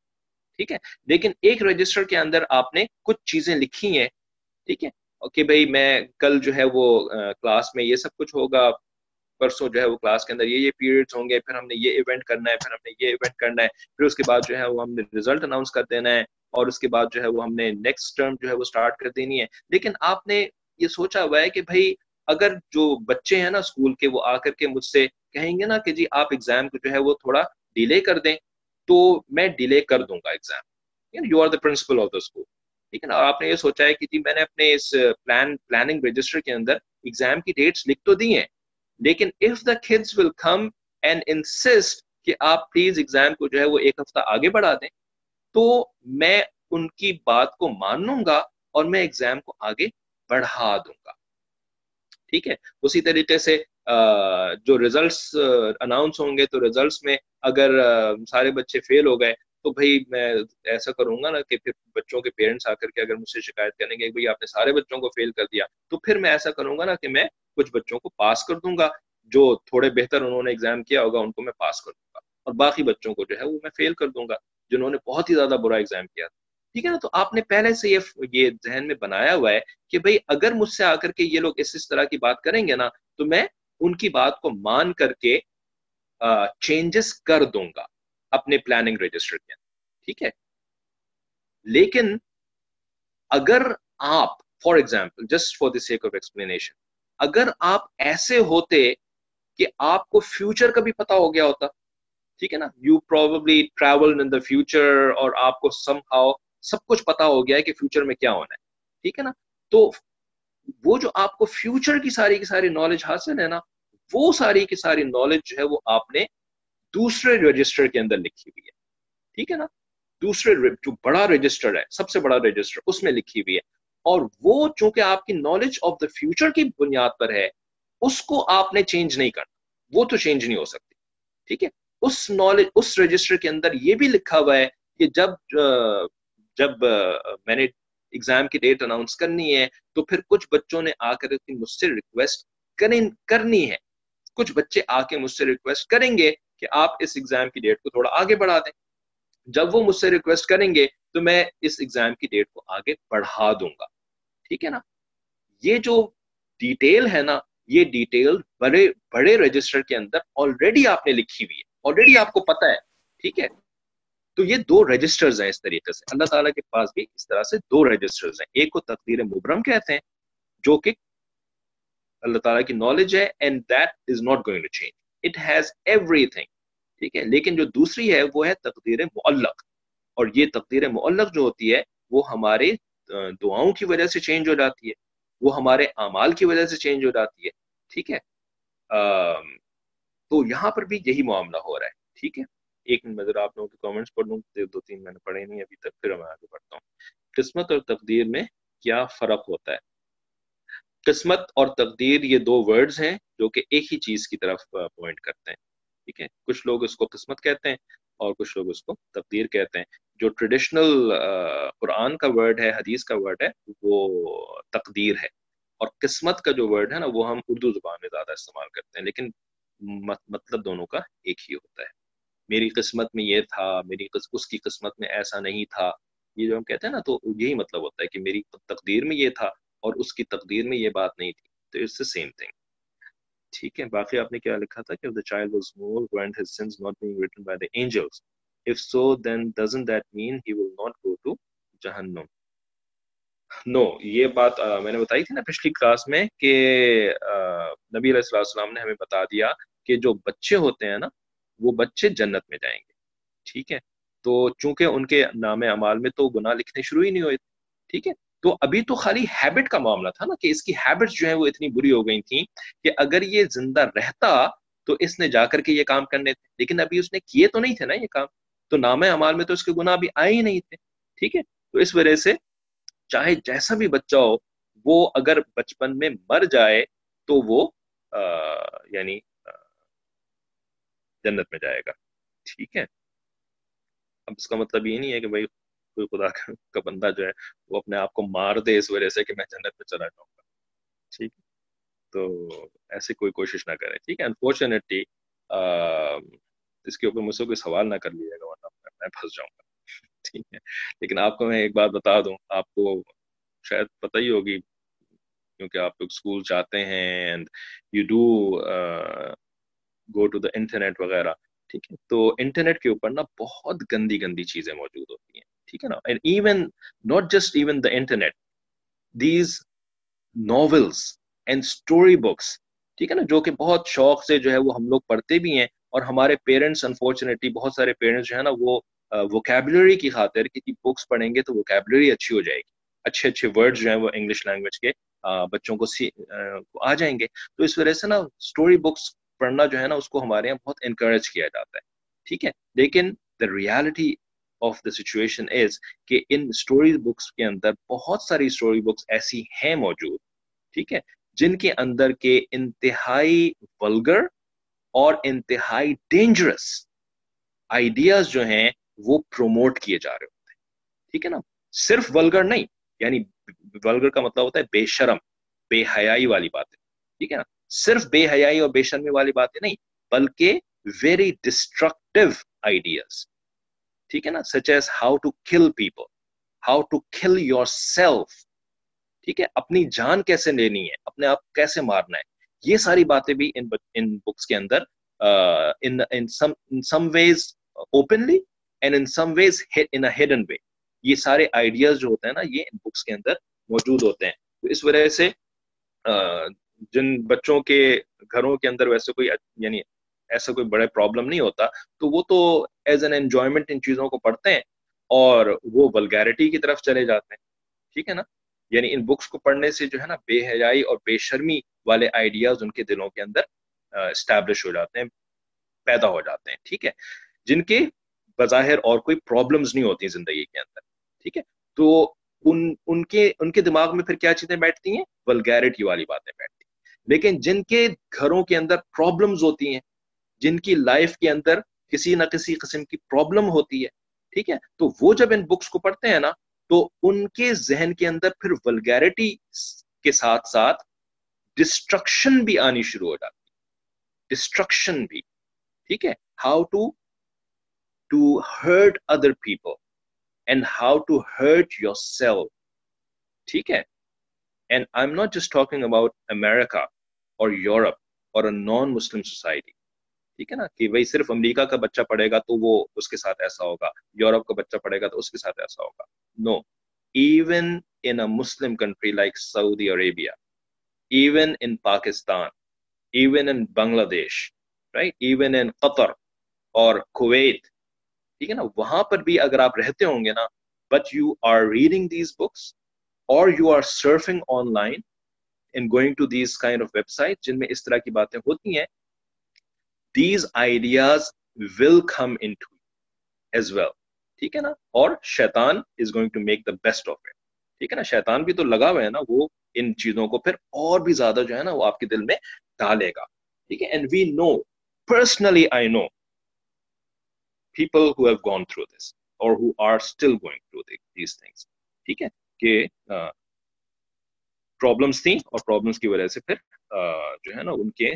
ٹھیک ہے؟ لیکن ایک رجسٹر کے اندر آپ نے کچھ چیزیں لکھی ہیں، ٹھیک ہے؟ کہ بھائی میں کل جو ہے وہ کلاس میں یہ سب کچھ ہوگا پرسوں جو ہے وہ کلاس کے اندر یہ یہ پیریڈس ہوں گے، پھر ہم نے یہ ایونٹ کرنا ہے، پھر ہم نے یہ ایونٹ کرنا ہے، پھر اس کے بعد جو ہے وہ ہم نے ریزلٹ اناؤنس کر دینا ہے اور اس کے بعد جو ہے وہ ہم نے نیکسٹ ٹرم جو ہے وہ اسٹارٹ کر دینی ہے۔ لیکن آپ نے یہ سوچا ہوا ہے کہ بھائی اگر جو بچے ہیں نا اسکول کے، وہ آ کر کے مجھ سے کہیں گے نا کہ جی آپ ایگزام کو جو ہے وہ تھوڑا ڈیلے کر دیں، تو میں ڈیلے کر دوں گا exam you are the principal of the school ٹھیک ہے نا آپ نے یہ سوچا ہے کہ جی میں نے اپنے اس پلان پلاننگ رجسٹر کے اندر ایگزام کی ڈیٹس لکھ تو دی ہیں۔ لیکن if the kids will come and insist کہ آپ پلیز ایگزام کو جو ہے وہ ایک ہفتہ آگے بڑھا دیں، تو میں ان کی بات کو مان لوں گا اور میں ایگزام کو آگے بڑھا دوں گا۔ ٹھیک ہے؟ اسی طریقے سے جو ریزلٹس اناؤنس ہوں گے تو ریزلٹس میں اگر سارے بچے فیل ہو گئے تو بھائی میں ایسا کروں گا نا کہ پھر بچوں کے پیرنٹس آ کر کے اگر مجھ سے شکایت کریں گے بھائی آپ نے سارے بچوں کو فیل کر دیا، تو پھر میں ایسا کروں گا نا کہ میں کچھ بچوں کو پاس کر دوں گا، جو تھوڑے بہتر انہوں نے ایگزام کیا ہوگا ان کو میں پاس کر دوں گا۔ اور باقی بچوں کو جو ہے وہ میں فیل کر دوں گا، جنہوں نے بہت ہی زیادہ برا ایگزام کیا۔ تھا ٹھیک ہے نا؟ تو آپ نے پہلے سے یہ یہ ذہن میں بنایا ہوا ہے کہ بھائی اگر مجھ سے آ کر کے یہ لوگ اس اس طرح کی بات کریں گے نا، تو میں ان کی بات کو مان کر کے چینجز کر دوں گا۔ اپنے پلاننگ رجسٹر کے اندر ٹھیک ہے؟ لیکن اگر آپ for example just for the sake of explanation اگر آپ ایسے ہوتے کہ آپ کو فیوچر کا بھی پتا ہو گیا ہوتا، ٹھیک ہے نا؟ You probably travel in the future اور آپ کو سم ہاؤ سب کچھ پتا ہو گیا ہے کہ فیوچر میں کیا ہونا ہے۔ ٹھیک ہے نا؟ تو وہ جو آپ کو فیوچر کی ساری کی ساری نالج حاصل ہے نا، وہ ساری کی ساری نالج جو ہے وہ آپ نے دوسرے رجسٹر کے اندر لکھی ہوئی ہے۔ ٹھیک ہے نا؟ دوسرے جو بڑا رجسٹر ہے، سب سے بڑا رجسٹر اس میں لکھی ہوئی ہے۔ اور وہ چونکہ آپ کی نالج آف دا فیوچر کی بنیاد پر ہے، اس کو آپ نے چینج نہیں کرنا۔ وہ تو چینج نہیں ہو سکتی۔ ٹھیک ہے؟ اس نالج اس رجسٹر کے اندر یہ بھی لکھا ہوا ہے کہ جب جب میں نے ایگزام کی ڈیٹ اناؤنس کرنی ہے، تو پھر کچھ بچوں نے آ کر مجھ سے ریکویسٹ کرنی ہے۔ کچھ بچے آ کے مجھ سے ریکویسٹ کریں گے کہ آپ اس ایگزام کی ڈیٹ کو تھوڑا آگے بڑھا دیں۔ جب وہ مجھ سے ریکویسٹ کریں گے تو میں اس ایگزام کی ڈیٹ کو آگے بڑھا دوں گا۔ ٹھیک ہے نا؟ یہ جو ڈیٹیل ہے نا، یہ ڈیٹیل بڑے بڑے رجسٹر کے اندر آلریڈی آپ نے لکھی ہوئی ہے۔ آلریڈی آپ کو پتا ہے۔ ٹھیک ہے؟ تو یہ دو رجسٹرز ہیں اس طریقے سے۔ اللہ تعالیٰ کے پاس بھی اس طرح سے دو رجسٹرز ہیں۔ ایک کو تقدیر مبرم کہتے ہیں، جو کہ اللہ تعالیٰ کی نالج ہے and that is not going to change it has everything ٹھیک ہے؟ لیکن جو دوسری ہے وہ ہے تقدیر معلق، اور یہ تقدیر معلق جو ہوتی ہے وہ ہمارے دعاؤں کی وجہ سے چینج ہو جاتی ہے، وہ ہمارے اعمال کی وجہ سے چینج ہو جاتی ہے، ٹھیک ہے؟ تو یہاں پر بھی یہی معاملہ ہو رہا ہے، ٹھیک ہے؟ ایک منٹ میں ذرا آپ لوگوں کے کامنٹس پڑھ لوں، دو تین میں نے پڑھے نہیں، ابھی تک پھر میں آگے بڑھتا ہوں۔ قسمت اور تقدیر میں کیا فرق ہوتا ہے؟ قسمت اور تقدیر یہ دو ورڈز ہیں جو کہ ایک ہی چیز کی طرف پوائنٹ کرتے ہیں، ٹھیک ہے؟ کچھ لوگ اس کو قسمت کہتے ہیں اور کچھ لوگ اس کو تقدیر کہتے ہیں۔ جو ٹریڈیشنل قرآن کا ورڈ ہے، حدیث کا ورڈ ہے، وہ تقدیر ہے۔ اور قسمت کا جو ورڈ ہے نا، وہ ہم اردو زبان میں زیادہ استعمال کرتے ہیں، لیکن مطلب دونوں کا ایک ہی ہوتا ہے۔ میری قسمت میں یہ تھا، میری اس کی قسمت میں ایسا نہیں تھا۔ یہ جو ہم کہتے ہیں نا، تو یہی مطلب ہوتا ہے کہ میری تقدیر میں یہ تھا اور اس کی تقدیر میں یہ بات نہیں تھی۔ تو اٹس دا سیم تھنگ ٹھیک ہے باقی آپ نے کیا لکھا تھا کہ the child was more grant his sins not being written by the angels if so then doesn't that mean he will not go to جہنم؟ نو no, یہ بات آ, میں نے بتائی تھی نا پچھلی کلاس میں کہ آ, نبی علیہ السلام نے ہمیں بتا دیا کہ جو بچے ہوتے ہیں نا وہ بچے جنت میں جائیں گے۔ ٹھیک ہے؟ تو چونکہ ان کے نام اعمال میں تو گناہ لکھنے شروع ہی نہیں ہوئے ٹھیک ہے؟ تو ابھی تو خالی ہیبٹ کا معاملہ تھا نا کہ اس کی ہیبٹ جو ہے وہ اتنی بری ہو گئی تھیں کہ اگر یہ زندہ رہتا تو اس نے جا کر کے یہ کام کرنے تھے لیکن ابھی اس نے کیے تو نہیں تھے نا یہ کام۔ تو نام اعمال میں تو اس کے گناہ ابھی آئے ہی نہیں تھے ٹھیک ہے؟ تو اس وجہ سے چاہے جیسا بھی بچہ ہو وہ اگر بچپن میں مر جائے تو وہ آ, یعنی جنت میں جائے گا ٹھیک ہے؟ اب اس کا مطلب یہ نہیں ہے کہ بھائی کوئی خدا کا بندہ جو ہے وہ اپنے آپ کو مار دے اس وجہ سے کہ میں جنت میں چلا جاؤں گا۔ ٹھیک تو ایسی کوئی کوشش نہ کرے ٹھیک ہے؟ انفارچونیٹلی اس کے اوپر مجھ سے کوئی سوال نہ کر لیجیے گا ورنہ میں پھنس جاؤں گا۔ ٹھیک ہے؟ لیکن آپ کو میں ایک بات بتا دوں۔ آپ کو شاید پتہ ہی ہوگی کیونکہ آپ لوگ اسکول جاتے ہیں and you do go to the internet وغیرہ۔ ٹھیک ہے؟ تو انٹرنیٹ کے اوپر نا بہت گندی گندی چیزیں موجود ہوتی ٹھیک ہے نا? Even not just even the internet these novels and story books ٹھیک ہے نا? جو کہ بہت شوق سے جو ہے وہ ہم لوگ پڑھتے بھی ہیں اور ہمارے پیرنٹس انفارچونیٹلی بہت سارے پیرنٹس جو ہے نا وہ ووکیبلری کی خاطر کسی بکس پڑھیں گے تو ووکیبلری اچھی ہو جائے گی۔ اچھے اچھے ورڈ جو ہیں وہ انگلش لینگویج کے بچوں کو آ جائیں گے۔ تو اس وجہ سے نا اسٹوری بکس پڑھنا جو ہے نا اس کو ہمارے یہاں بہت انکریج کیا جاتا ہے۔ ٹھیک ہے؟ لیکن the reality of the situation is کہ ان اسٹوری بکس کے اندر بہت ساری اسٹوری بکس ایسی ہیں موجود، ٹھیک ہے؟ جن کے اندر کے انتہائی ولگر اور انتہائی ڈینجرس آئیڈیاز جو ہیں وہ پروموٹ کیے جا رہے ہوتے ہیں، ٹھیک ہے نا؟ صرف ولگر نہیں یعنی ولگر کا مطلب ہوتا ہے بے شرم، بے حیائی والی باتیں، ٹھیک ہے نا؟ صرف بے حیائی اور بے شرمی والی باتیں نہیں، بلکہ ویری ڈسٹرکٹیو آئیڈیاز ٹھیک ہے نا؟ Such as how to kill people how to kill yourself ٹھیک ہے؟ اپنی جان کیسے لینی ہے؟ اپنے آپ کیسے مارنا ہے؟ یہ ساری باتیں بھی ان بکس کے اندر some ways openly and in some ways in hidden way یہ سارے آئیڈیاز جو ہوتے ہیں نا، یہ ان بکس کے اندر موجود ہوتے ہیں۔ تو اس وجہ سے جن بچوں کے گھروں کے اندر ویسے کوئی یعنی ایسا کوئی بڑا پرابلم نہیں ہوتا، تو وہ تو ایز این انجوائمنٹ ان چیزوں کو پڑھتے ہیں اور وہ ولگیرٹی کی طرف چلے جاتے ہیں۔ ٹھیک ہے نا؟ یعنی ان بکس کو پڑھنے سے جو ہے نا بے حیائی اور بے شرمی والے آئیڈیاز ان کے دلوں کے اندر اسٹیبلش ہو جاتے ہیں، پیدا ہو جاتے ہیں۔ ٹھیک ہے؟ جن کے بظاہر اور کوئی پرابلمز نہیں ہوتی زندگی کے اندر۔ ٹھیک ہے؟ تو ان ان کے ان کے دماغ میں پھر کیا چیزیں بیٹھتی ہیں؟ ولگیرٹی والی باتیں بیٹھتی ہیں۔ لیکن جن کے گھروں کے اندر پرابلمز ہوتی ہیں جن کی لائف کے اندر کسی نہ کسی قسم کی پرابلم ہوتی ہے، ٹھیک ہے؟ تو وہ جب ان بکس کو پڑھتے ہیں نا، تو ان کے ذہن کے اندر پھر ولگیرٹی کے ساتھ ساتھ ڈسٹرکشن بھی آنی شروع ہو جاتی ڈسٹرکشن بھی، ٹھیک ہے؟ How to to hurt other people and how to hurt yourself ٹھیک ہے؟ And I am not just talking about America or Europe or a naan Muslim society ٹھیک ہے نا، کہ بھائی صرف امریکہ کا بچہ پڑھے گا تو وہ اس کے ساتھ ایسا ہوگا، یورپ کا بچہ پڑھے گا تو اس کے ساتھ ایسا ہوگا۔ No even in a Muslim country like Saudi Arabia even in Pakistan even in Bangladesh right even ان قطر اور کویت ٹھیک ہے نا؟ وہاں پر بھی اگر آپ رہتے ہوں گے نا but you are reading these books or you are surfing online in going to these kind of website جن میں اس طرح کی باتیں ہوتی ہیں these ideas will come into as well ٹھیک ہے نا اور شیطان is going to make the best of it ٹھیک ہے نا شیطان بھی تو لگا ہوا ہے نا وہ ان چیزوں کو پھر اور بھی زیادہ جو ہے نا وہ آپ کے دل میں ڈالے گا ٹھیک ہے and we know personally I know people who have gone through this or who are still going through these things ٹھیک ہے کہ پرابلمس تھیں اور پرابلمس کی وجہ سے پھر جو ہے نا، ان کے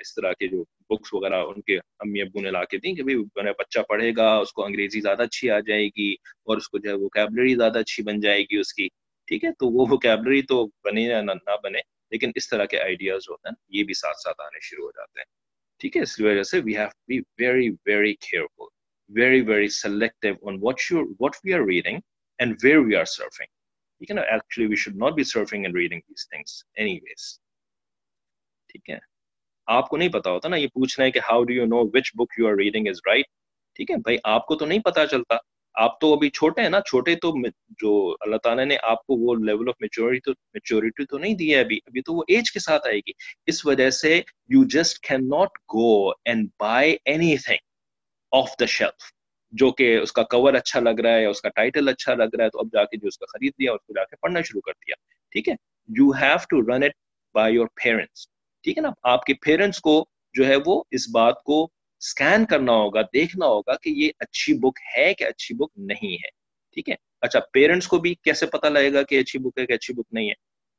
اس طرح کے جو بکس وغیرہ ان کے امی ابو نے لا کے دیں کہ بھائی بچہ پڑھے گا، اس کو انگریزی زیادہ اچھی آ جائے گی اور اس کو جو ہے ووکیبلری زیادہ اچھی بن جائے گی اس کی، ٹھیک ہے؟ تو وہ ووکیبلری تو بنے یا نہ بنے، لیکن اس طرح کے آئیڈیاز ہوتے ہیں، یہ بھی ساتھ ساتھ آنے شروع ہو جاتے ہیں، ٹھیک ہے؟ اس وجہ سے we have be very very careful very very selective on what you what we are reading and where we are surfing ٹھیک ہے نا actually we should not be surfing and reading these things anyways ٹھیک ہے؟ آپ کو نہیں پتا ہوتا نا، یہ پوچھنا ہے کہ how do you know which book you are reading is right ٹھیک ہے؟ بھائی، آپ کو تو نہیں پتا چلتا۔ آپ تو ابھی چھوٹے ہیں نا، چھوٹے تو جو اللہ تعالیٰ نے آپ کو وہ لیول آف میچورٹی میچورٹی تو نہیں دیا ابھی۔ ابھی تو وہ ایج کے ساتھ آئے گی۔ اس وجہ سے you just can not go and buy anything of the shelf جو کہ اس کا کور اچھا لگ رہا ہے یا اس کا ٹائٹل اچھا لگ رہا ہے، تو اب جا کے جو اس کا خرید دیا اس کو جا کے پڑھنا شروع کر دیا۔ ٹھیک ہے؟ You have to run it by your parents ٹھیک ہے نا؟ آپ کے پیرنٹس کو جو ہے وہ اس بات کو اسکین کرنا ہوگا، دیکھنا ہوگا کہ یہ اچھی بک ہے کہ اچھی بک نہیں ہے۔ ٹھیک ہے؟ اچھا پیرنٹس کو بھی کیسے پتا لگے گا کہ اچھی بک ہے کہ اچھی بک نہیں ہے؟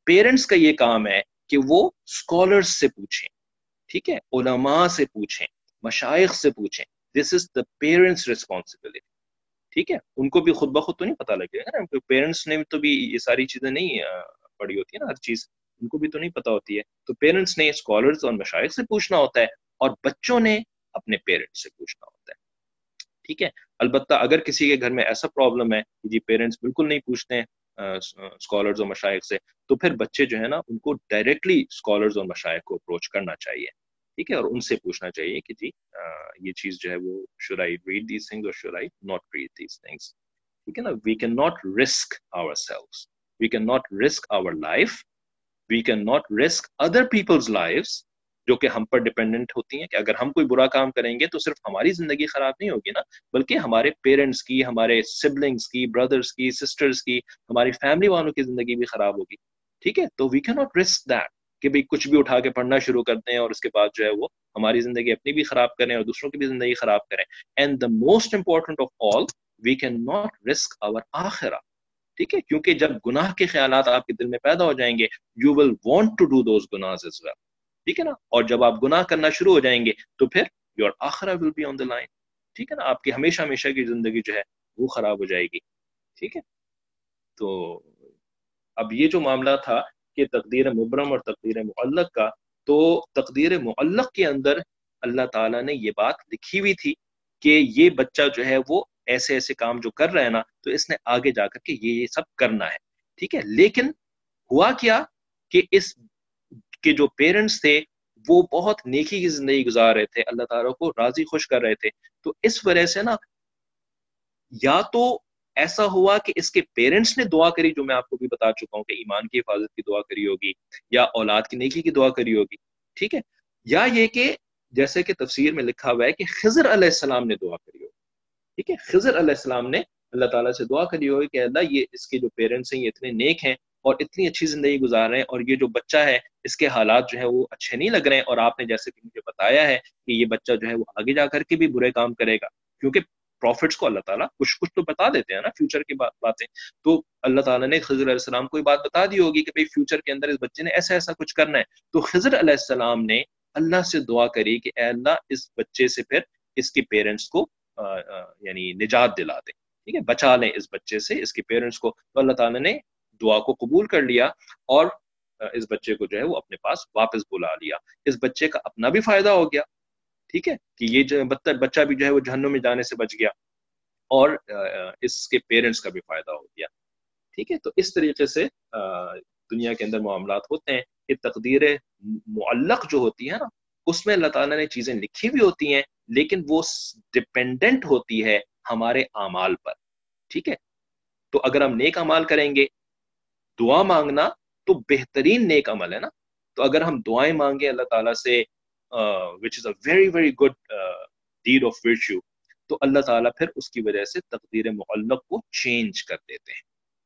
پیرنٹس کا یہ کام ہے کہ وہ اسکالرس سے پوچھیں۔ ٹھیک ہے؟ علماء سے پوچھیں مشائق سے پوچھیں۔ دس از دا پیرنٹس ریسپانسبلٹی ٹھیک ہے؟ ان کو بھی خود بخود تو نہیں پتا لگے گا نا پیرنٹس نے تو بھی یہ ساری چیزیں نہیں پڑھی ہوتی ہے نا، ہر چیز۔ ان کو بھی تو نہیں پتا ہوتی ہے۔ تو پیرنٹس نے اسکالرس اور مشاہد سے پوچھنا ہوتا ہے اور بچوں نے اپنے پیرنٹس سے پوچھنا ہوتا ہے۔ ٹھیک ہے؟ البتہ اگر کسی کے گھر میں ایسا پرابلم ہے کہ جی پیرنٹس بالکل نہیں پوچھتے ہیں اسکالرز اور مشائق سے، تو پھر بچے جو ہے نا، ان کو ڈائریکٹلی اسکالرز اور مشائق کو اپروچ کرنا چاہیے۔ ٹھیک ہے، اور ان سے پوچھنا چاہیے کہ جی یہ چیز جو ہے وہ should I read these things or should I not read these things ٹھیک ہے نا؟ We can not risk ourselves we can not risk our life we cannot risk other people's lives جو کہ ہم پر ڈپینڈنٹ ہوتی ہیں کہ اگر ہم کوئی برا کام کریں گے تو صرف ہماری زندگی خراب نہیں ہوگی نا، بلکہ ہمارے پیرنٹس کی، ہمارے سبلنگس کی بردرس کی سسٹرس کی، ہماری فیملی والوں کی زندگی بھی خراب ہوگی۔ ٹھیک ہے؟ تو وی کی ناٹ رسک دیٹ کہ بھائی کچھ بھی اٹھا کے پڑھنا شروع کر دیں اور اس کے بعد جو ہے وہ ہماری زندگی اپنی بھی خراب کریں اور دوسروں کی بھی زندگی خراب کریں۔ And the most important of all we can not risk over آخرا ٹھیک ہے؟ کیونکہ جب گناہ کے خیالات آپ کے دل میں پیدا ہو جائیں گے you will want to do those گناز as well ٹھیک ہے نا؟ اور جب آپ گناہ کرنا شروع ہو جائیں گے، تو پھر your آخرا will be on the line ٹھیک ہے نا؟ آپ کی ہمیشہ ہمیشہ کی زندگی جو ہے، وہ خراب ہو جائے گی۔ ٹھیک ہے؟ تو اب یہ جو معاملہ تھا کہ تقدیر مبرم اور تقدیر معلق کا، تو تقدیر معلق کے اندر اللہ تعالیٰ نے یہ بات لکھی ہوئی تھی کہ یہ بچہ جو ہے وہ ایسے ایسے کام جو کر رہے ہیں نا، تو اس نے آگے جا کر کے یہ یہ سب کرنا ہے، ٹھیک ہے؟ لیکن ہوا کیا کہ اس کے جو پیرنٹس تھے، وہ بہت نیکی کی زندگی گزار رہے تھے، اللہ تعالیٰ کو راضی خوش کر رہے تھے، تو اس وجہ سے نا، یا تو ایسا ہوا کہ اس کے پیرنٹس نے دعا کری، جو میں آپ کو بھی بتا چکا ہوں کہ ایمان کی حفاظت کی دعا کری ہوگی یا اولاد کی نیکی کی دعا کری ہوگی، ٹھیک ہے؟ یا یہ کہ جیسے کہ تفسیر میں لکھا ہوا ہے کہ خضر علیہ السلام نے دعا کری ہوگی، ٹھیک ہے؟ خضر علیہ السلام نے اللہ تعالیٰ سے دعا کری ہوگی کہ اللہ یہ اس کے جو پیرنٹس ہیں، یہ اتنے نیک ہیں اور اتنی اچھی زندگی گزار رہے ہیں اور یہ جو بچہ ہے، اس کے حالات جو ہے وہ اچھے نہیں لگ رہے ہیں اور آپ نے جیسے کہ مجھے بتایا ہے کہ یہ بچہ جو ہے وہ آگے جا کر کے بھی برے کام کرے گا، کیونکہ پروفٹس کو اللہ تعالیٰ کچھ کچھ تو بتا دیتے ہیں نا فیوچر کی باتیں۔ تو اللہ تعالیٰ نے خضر علیہ السلام کو یہ بات بتا دی ہوگی کہ بھائی فیوچر کے اندر اس بچے نے ایسا ایسا کچھ کرنا ہے۔ تو خضر علیہ السلام نے اللہ سے دعا کری کہ اے اللہ اس بچے سے پھر اس کے پیرنٹس کو یعنی نجات دلا دیں ٹھیک ہے؟ بچا لیں اس بچے سے، اس کے پیرنٹس کو۔ تو اللہ تعالیٰ نے دعا کو قبول کر لیا اور اس بچے کو جو ہے وہ اپنے پاس واپس بلا لیا۔ اس بچے کا اپنا بھی فائدہ ہو گیا۔ ٹھیک ہے کہ یہ جو بچہ بھی جو ہے وہ جہنم میں جانے سے بچ گیا اور اس کے پیرنٹس کا بھی فائدہ ہو گیا۔ ٹھیک ہے، تو اس طریقے سے دنیا کے اندر معاملات ہوتے ہیں کہ تقدیر معلق جو ہوتی ہے نا، اس میں اللہ تعالیٰ نے چیزیں لکھی بھی ہوتی ہیں، لیکن وہ ڈپینڈنٹ ہوتی ہے ہمارے اعمال پر۔ ٹھیک ہے، تو اگر ہم نیک امال کریں گے، دعا مانگنا تو بہترین نیک عمل ہے نا۔ تو اگر ہم دعائیں مانگیں اللہ تعالیٰ سے which is a very very good deed of virtue تو اللہ تعالیٰ پھر اس کی وجہ سے تقدیر معلق کو چینج کر دیتے ہیں۔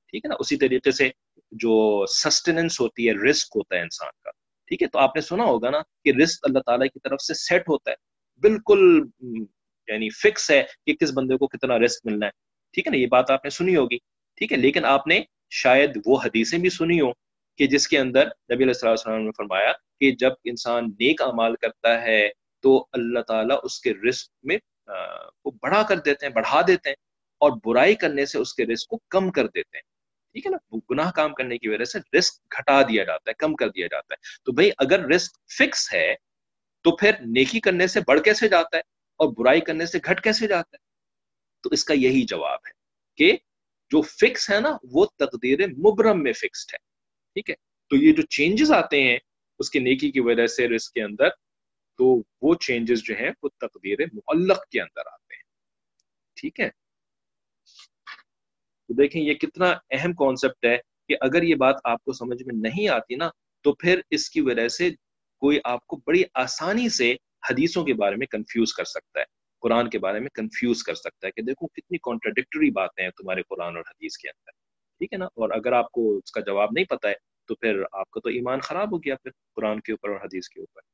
ٹھیک ہے نا؟ اسی طریقے سے جو سسٹیننس ہوتی ہے رسک ہوتا ہے انسان کا۔ ٹھیک ہے؟ تو آپ نے سنا ہوگا نا کہ رسک اللہ تعالیٰ کی طرف سے سیٹ ہوتا ہے۔ بالکل یعنی فکس ہے کہ کس بندے کو کتنا رسک ملنا ہے۔ ٹھیک ہے نا؟ یہ بات آپ نے سنی ہوگی۔ ٹھیک ہے؟ لیکن آپ نے شاید وہ حدیثیں بھی سنی ہو کہ جس کے اندر نبی علیہ السلام نے فرمایا کہ جب انسان نیک اعمال کرتا ہے تو اللہ تعالیٰ اس کے رزق میں کو بڑھا کر دیتے ہیں، بڑھا دیتے ہیں اور برائی کرنے سے اس کے رزق کو کم کر دیتے ہیں۔ ٹھیک ہے نا؟ گناہ کام کرنے کی وجہ سے رسک گھٹا دیا جاتا ہے، کم کر دیا جاتا ہے۔ تو بھائی، اگر رسک فکس ہے تو پھر نیکی کرنے سے بڑھ کیسے جاتا ہے اور برائی کرنے سے گھٹ کیسے جاتا ہے؟ تو اس کا یہی جواب ہے کہ جو فکس ہے نا، وہ تقدیر مبرم میں فکسڈ ہے۔ ٹھیک ہے؟ تو یہ جو چینجز آتے ہیں اس کے نیکی کی وجہ سے اس کے اندر تو وہ چینجز جو ہیں وہ تقدیر معلق کے اندر آتے ہیں۔ ٹھیک ہے؟ تو دیکھیں یہ کتنا اہم کانسیپٹ ہے کہ اگر یہ بات آپ کو سمجھ میں نہیں آتی نا تو پھر اس کی وجہ سے کوئی آپ کو بڑی آسانی سے حدیثوں کے بارے میں کنفیوز کر سکتا ہے، قرآن کے بارے میں کنفیوز کر سکتا ہے کہ دیکھو کتنی کانٹراڈکٹری باتیں ہیں تمہارے قرآن اور حدیث کے اندر۔ ٹھیک ہے نا؟ اور اگر آپ کو اس کا جواب نہیں پتا ہے تو پھر آپ کا تو ایمان خراب ہو گیا پھر قرآن کے اوپر اور حدیث کے اوپر۔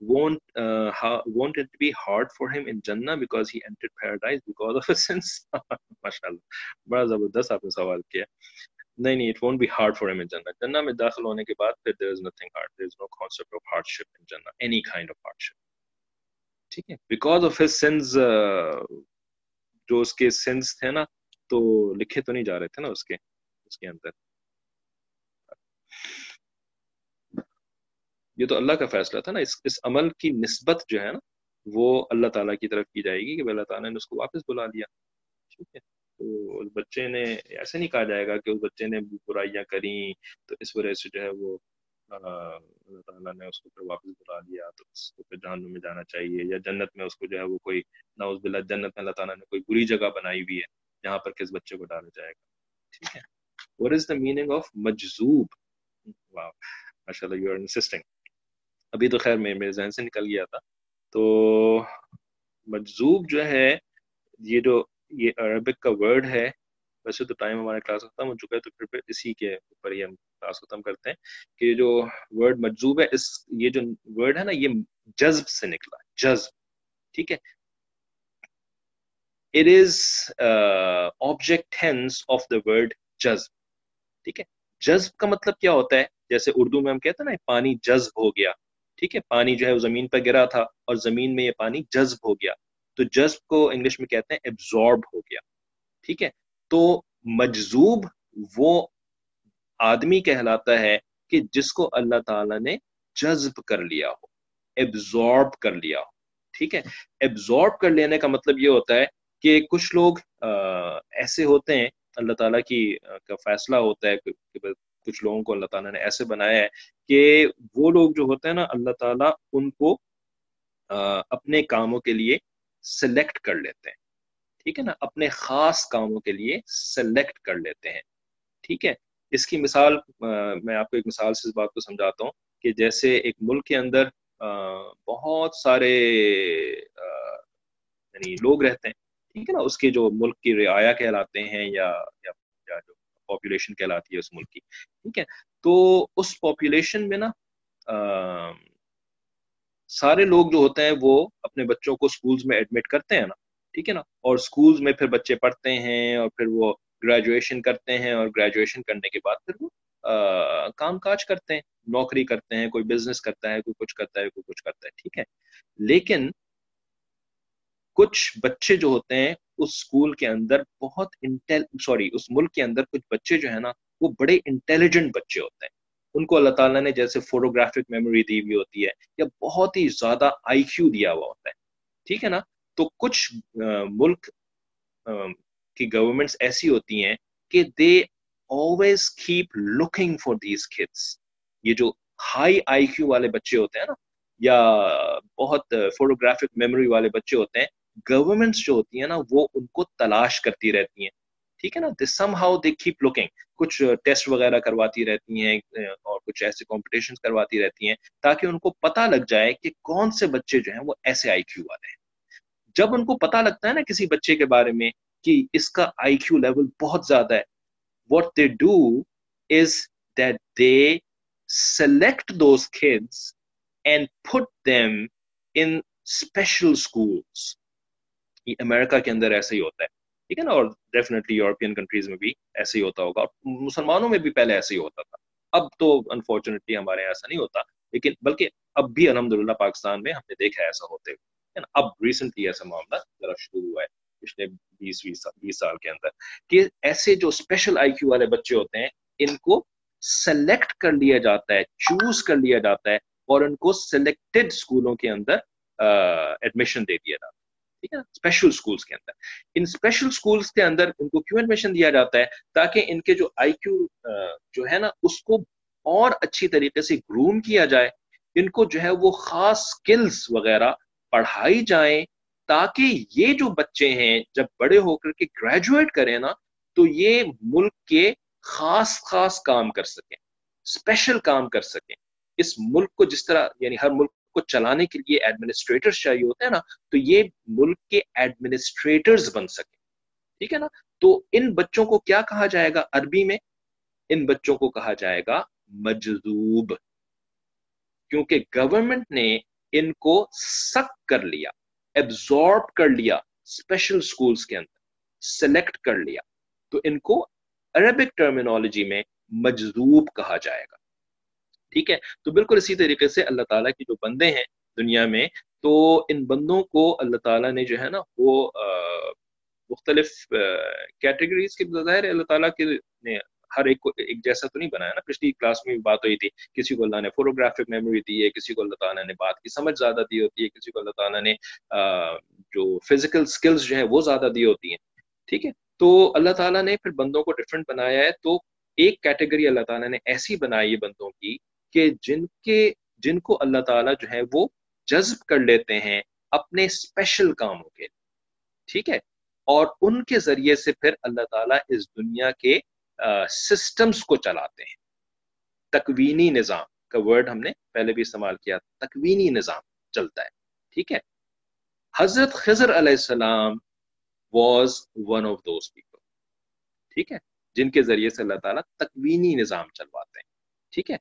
Won't uh, how, won't it be hard for him in Jannah because he entered paradise because of his sins بڑا زبردست آپ نے سوال کیا۔ نہیں نہیں it won't be hard for him in Jannah جنہ میں داخل ہونے کے بعد پھر there is nothing hard there is no concept of hardship in Jannah any kind of hardship ٹھیک ہے۔ بیکاز آف ہز سینس جو اس کے سینس تھے نا تو لکھے تو نہیں جا رہے تھے نا اس کے اس کے اندر۔ یہ تو اللہ کا فیصلہ تھا نا، اس اس عمل کی نسبت جو ہے نا، وہ اللہ تعالیٰ کی طرف کی جائے گی کہ اللہ تعالیٰ نے اس کو واپس بلا لیا۔ ٹھیک ہے، تو اس بچے نے ایسے نہیں کہا جائے گا کہ اس بچے نے برائیاں کریں تو اس وجہ سے جو ہے وہ اللہ تعالیٰ نے اس کو پھر واپس بلا لیا۔ تو اس کو پھر جہنم میں جانا چاہیے یا جنت میں اس کو جو ہے وہ کوئی ناؤز بلا جنت میں اللہ تعالیٰ نے کوئی بری جگہ بنائی ہوئی ہے جہاں پر کس بچے کو ڈالا جائے گا۔ ٹھیک ہے what is the meaning of مجزوب ماشاء اللہ یو آر انسسٹنگ ابھی تو خیر میرے ذہن سے نکل گیا تھا۔ تو مجذوب جو ہے، یہ جو یہ عربک کا ورڈ ہے، ویسے تو ٹائم ہمارے کلاس ختم ہو چکا ہے، تو پھر اسی کے اوپر ہی ہم کلاس ختم کرتے ہیں کہ جو ورڈ مجذوب ہے، اس یہ جو ورڈ ہے نا، یہ جذب سے نکلا، جذب، ٹھیک ہے؟ It is object hence of the word جذب، ٹھیک ہے؟ جذب کا مطلب کیا ہوتا ہے؟ جیسے اردو میں ہم کہتے ہیں نا پانی جذب ہو گیا۔ ٹھیک ہے، پانی جو ہے وہ زمین پہ گرا تھا اور زمین میں یہ پانی جذب ہو گیا۔ تو جذب کو انگلش میں کہتے ہیں ایبزارب ہو گیا۔ ٹھیک ہے، تو مجذوب وہ آدمی کہلاتا ہے کہ جس کو اللہ تعالی نے جذب کر لیا ہو ایبزارب کر لیا ہو۔ ٹھیک ہے ایبزارب کر لینے کا مطلب یہ ہوتا ہے کہ کچھ لوگ ایسے ہوتے ہیں، اللہ تعالیٰ کی کا فیصلہ ہوتا ہے کچھ لوگوں کو اللہ تعالیٰ نے ایسے بنایا ہے کہ وہ لوگ جو ہوتے ہیں نا اللہ تعالیٰ ان کو اپنے کاموں کے لیے سلیکٹ کر لیتے ہیں۔ ٹھیک ہے نا؟ اپنے خاص کاموں کے لیے سلیکٹ کر لیتے ہیں۔ ٹھیک ہے؟ اس کی مثال میں آپ کو ایک مثال سے اس بات کو سمجھاتا ہوں کہ جیسے ایک ملک کے اندر بہت سارے یعنی لوگ رہتے ہیں۔ ٹھیک ہے نا؟ اس کے جو ملک کی رعایا کہلاتے ہیں یا یا, جو پاپولیشن کہلاتی ہے اس ملک کی، ٹھیک ہے؟ تو اس پاپولیشن میں نا سارے لوگ جو ہوتے ہیں وہ اپنے بچوں کو اسکولس میں ایڈمٹ کرتے ہیں نا، ٹھیک ہے نا؟ اور اسکولس میں پھر بچے پڑھتے ہیں اور پھر وہ گریجویشن کرتے ہیں اور گریجویشن کرنے کے بعد پھر وہ کام کاج کرتے ہیں، نوکری کرتے ہیں، کوئی بزنس کرتا ہے، کوئی کچھ کرتا ہے، کوئی کچھ کرتا ہے، ٹھیک ہے؟ لیکن کچھ بچے جو ہوتے ہیں اس اسکول کے اندر بہت انٹیل سوری اس ملک کے اندر کچھ بچے جو ہے نا، وہ بڑے انٹیلیجنٹ بچے ہوتے ہیں۔ ان کو اللہ تعالیٰ نے جیسے فوٹوگرافک میموری دی ہوئی ہوتی ہے یا بہت ہی زیادہ آئی کیو دیا ہوا ہوتا ہے۔ ٹھیک ہے نا؟ تو کچھ ملک کی گورنمنٹس ایسی ہوتی ہیں کہ they always keep looking for these kids یہ جو ہائی آئی کیو والے بچے ہوتے ہیں نا، یا بہت فوٹوگرافک میموری والے بچے ہوتے ہیں گورنمنٹس جو ہوتی ہیں نا، وہ ان کو تلاش کرتی رہتی ہیں۔ ٹھیک ہے نا؟ This somehow they keep looking کچھ ٹیسٹ وغیرہ کرواتی رہتی ہیں، اور کچھ ایسے کمپٹیشن کرواتی رہتی ہیں، تاکہ ان کو پتا لگ جائے کہ کون سے بچے جو ہیں وہ ایسے آئی کیو والے ہیں۔ جب ان کو پتا لگتا ہے نا کسی بچے کے بارے میں کہ اس کا آئی کیو لیول بہت زیادہ ہے what they do is that they select those kids and put them in special schools امریکہ کے اندر ایسا ہی ہوتا ہے۔ ٹھیک ہے نا؟ اور ڈیفینیٹلی یورپین کنٹریز میں بھی ایسے ہی ہوتا ہوگا۔ اور مسلمانوں میں بھی پہلے ایسے ہی ہوتا تھا۔ اب تو انفارچونیٹلی ہمارے یہاں ایسا نہیں ہوتا۔ لیکن بلکہ اب بھی الحمد للہ پاکستان میں ہم نے دیکھا ہے ایسا ہوتے ہوئے۔ اب ریسنٹلی ایسا معاملہ ذرا شروع ہوا ہے پچھلے بیس بیس سال کے اندر کہ ایسے جو اسپیشل آئی کیو والے بچے ہوتے ہیں، ان کو سلیکٹ کر لیا جاتا ہے چوز کر لیا جاتا ہے اور ان کو سلیکٹڈ اسکولوں کے اندر ایڈمیشن دے دیا جاتا ہے۔ ٹھیک ہے اسپیشل اسکولس کے اندر۔ ان اسپیشل اسکولس کے اندر ان کو کیوں ایڈمیشن دیا جاتا ہے؟ تاکہ ان کے جو آئی کیو جو ہے نا، اس کو اور اچھی طریقے سے گروم کیا جائے۔ ان کو جو ہے وہ خاص اسکلس وغیرہ پڑھائی جائیں۔ تاکہ یہ جو بچے ہیں، جب بڑے ہو کر کے گریجویٹ کریں نا، تو یہ ملک کے خاص خاص کام کر سکیں۔ اسپیشل کام کر سکیں۔ اس ملک کو جس طرح یعنی ہر ملک کو چلانے کے لیے ایڈمنسٹریٹر چاہیے ہوتے ہیں نا، تو یہ ملک کے ایڈمنسٹریٹرز بن سکیں۔ ٹھیک ہے نا؟ تو ان بچوں کو کیا کہا جائے گا عربی میں؟ ان بچوں کو کہا جائے گا مجذوب۔ کیونکہ گورنمنٹ نے ان کو سک کر لیا ایبزارب کر لیا اسپیشل اسکولس کے اندر سلیکٹ کر لیا۔ تو ان کو عربک ٹرمینالوجی میں مجذوب کہا جائے گا۔ ٹھیک ہے؟ تو بالکل اسی طریقے سے اللہ تعالیٰ کی جو بندے ہیں دنیا میں، تو ان بندوں کو اللہ تعالیٰ نے جو ہے نا، وہ مختلف کیٹیگریز کے بظاہر اللہ تعالیٰ کے نے ہر ایک کو ایک جیسا تو نہیں بنایا نا۔ پچھلی کلاس میں بھی بات ہوئی تھی، کسی کو اللہ نے فوٹوگرافک میموری دی ہے، کسی کو اللہ تعالیٰ نے بات کی سمجھ زیادہ دی ہوتی ہے، کسی کو اللہ تعالیٰ نے جو فزیکل اسکلس جو ہیں وہ زیادہ دی ہوتی ہیں۔ ٹھیک ہے؟ تو اللہ تعالیٰ نے پھر بندوں کو ڈفرینٹ بنایا ہے، تو ایک کیٹیگری اللہ تعالیٰ نے ایسی بنائی ہے بندوں کی کہ جن کے جن کو اللہ تعالیٰ جو ہے وہ جذب کر لیتے ہیں اپنے اسپیشل کاموں کے ٹھیک ہے؟ اور ان کے ذریعے سے پھر اللہ تعالیٰ اس دنیا کے سسٹمز کو چلاتے ہیں۔ تکوینی نظام، کا ورڈ ہم نے پہلے بھی استعمال کیا تکوینی نظام چلتا ہے، ٹھیک ہے؟ حضرت خضر علیہ السلام was one of those people ٹھیک ہے؟ جن کے ذریعے سے اللہ تعالیٰ تکوینی نظام چلواتے ہیں، ٹھیک ہے؟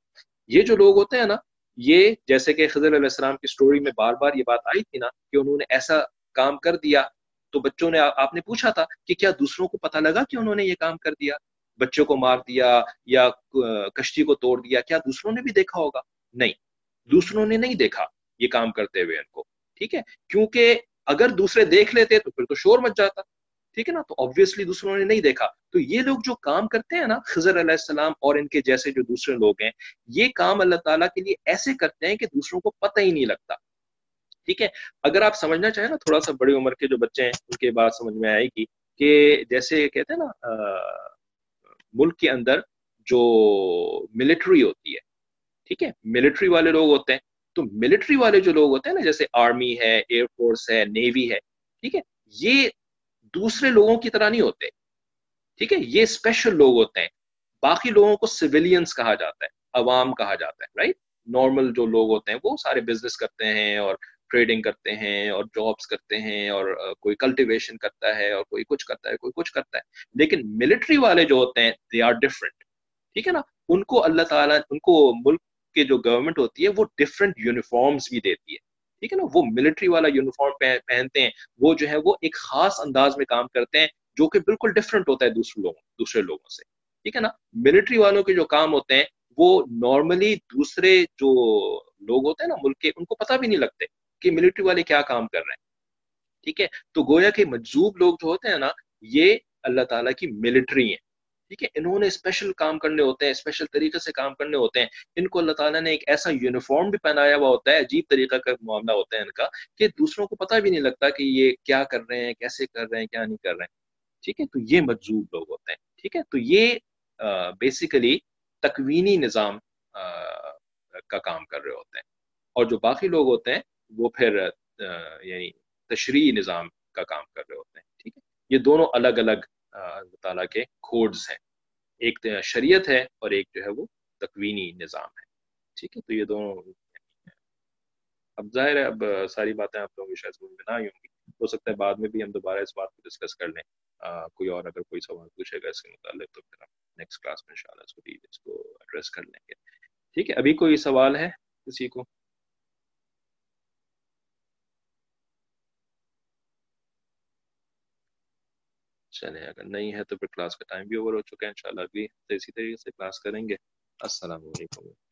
یہ جو لوگ ہوتے ہیں نا، یہ جیسے کہ خضر علیہ السلام کی سٹوری میں بار بار یہ بات آئی تھی نا کہ انہوں نے ایسا کام کر دیا تو بچوں نے، آپ نے پوچھا تھا کہ کیا دوسروں کو پتا لگا کہ انہوں نے یہ کام کر دیا؟ بچوں کو مار دیا یا کشتی کو توڑ دیا، کیا دوسروں نے بھی دیکھا ہوگا؟ نہیں، دوسروں نے نہیں دیکھا یہ کام کرتے ہوئے ان کو، ٹھیک ہے؟ کیونکہ اگر دوسرے دیکھ لیتے تو پھر تو شور مچ جاتا۔ ٹھیک ہے نا؟ تو آبویسلی دوسروں نے نہیں دیکھا۔ تو یہ لوگ جو کام کرتے ہیں نا خضر علیہ السلام اور ان کے جیسے جو دوسرے لوگ ہیں، یہ کام اللہ تعالیٰ کے لیے ایسے کرتے ہیں کہ دوسروں کو پتہ ہی نہیں لگتا۔ ٹھیک ہے؟ اگر آپ سمجھنا چاہیں نا، تھوڑا سا بڑی عمر کے جو بچے ہیں، ان کے بات سمجھ میں آئے گی کہ جیسے کہتے ہیں نا ملک کے اندر جو ملٹری ہوتی ہے، ٹھیک ہے؟ ملٹری والے لوگ ہوتے ہیں۔ تو ملٹری والے جو لوگ ہوتے ہیں نا، جیسے آرمی ہے ایئر فورس ہے نیوی ہے، ٹھیک ہے؟ یہ دوسرے لوگوں کی طرح نہیں ہوتے۔ ٹھیک ہے، یہ اسپیشل لوگ ہوتے ہیں۔ باقی لوگوں کو سویلینس کہا جاتا ہے، عوام کہا جاتا ہے رائٹ نارمل جو لوگ ہوتے ہیں، وہ سارے بزنس کرتے ہیں اور ٹریڈنگ کرتے ہیں اور جابس کرتے ہیں اور کوئی کلٹیویشن کرتا ہے اور کوئی کچھ کرتا ہے، کوئی کچھ کرتا ہے۔ لیکن ملٹری والے جو ہوتے ہیں دے آر ڈفرنٹ ٹھیک ہے نا؟ ان کو اللہ تعالیٰ، ان کو ملک کے جو گورنمنٹ ہوتی ہے، وہ ڈفرنٹ یونیفارمس بھی دیتی ہے۔ ٹھیک ہے نا، وہ ملٹری والا یونیفارم پہنتے ہیں، وہ جو ہے وہ ایک خاص انداز میں کام کرتے ہیں، جو کہ بالکل ڈفرنٹ ہوتا ہے دوسرے لوگوں دوسرے لوگوں سے۔ ٹھیک ہے نا؟ ملٹری والوں کے جو کام ہوتے ہیں، وہ نارملی دوسرے جو لوگ ہوتے ہیں نا ملک کے، ان کو پتہ بھی نہیں لگتے کہ ملٹری والے کیا کام کر رہے ہیں۔ ٹھیک ہے؟ تو گویا کہ مجزوب لوگ جو ہوتے ہیں نا، یہ اللہ تعالیٰ کی ملٹری ہیں۔ ٹھیک ہے؟ انہوں نے اسپیشل کام کرنے ہوتے ہیں اسپیشل طریقے سے کام کرنے ہوتے ہیں۔ ان کو اللہ تعالیٰ نے ایک ایسا یونیفارم بھی پہنایا ہوا ہوتا ہے، عجیب طریقہ کا معاملہ ہوتا ہے ان کا، کہ دوسروں کو پتہ بھی نہیں لگتا کہ یہ کیا کر رہے ہیں، کیسے کر رہے ہیں، کیا نہیں کر رہے ہیں۔ ٹھیک ہے؟ تو یہ مجزوب لوگ ہوتے ہیں۔ ٹھیک ہے؟ تو یہ بیسیکلی تکوینی نظام کا کام کر رہے ہوتے ہیں۔ اور جو باقی لوگ ہوتے ہیں، وہ پھر یعنی تشریحی نظام کا کام کر رہے ہوتے ہیں۔ ٹھیک ہے؟ یہ دونوں الگ الگ اللہ تعالیٰ کے کھوڈز ہیں۔ ایک شریعت ہے اور ایک جو ہے وہ تکوینی نظام ہے۔ ٹھیک ہے، تو یہ دونوں۔ اب ظاہر ہے، اب ساری باتیں آپ لوگوں کی شاید سمجھ میں نہ آئی ہوں گی۔ ہو سکتا ہے بعد میں بھی ہم دوبارہ اس بات کو ڈسکس کر لیں۔ کوئی اور اگر کوئی سوال پوچھے گا اس کے متعلق، تو پھر ہم نیکسٹ کلاس میں ان اس کو اس کو ایڈریس کر لیں گے۔ ٹھیک ہے، ابھی کوئی سوال ہے کسی کو؟ چلے اگر نہیں ہے تو پھر کلاس کا ٹائم بھی اوور ہو چکا ہے انشاءاللہ، ابھی اسی طریقے سے کلاس کریں گے۔ السلام علیکم۔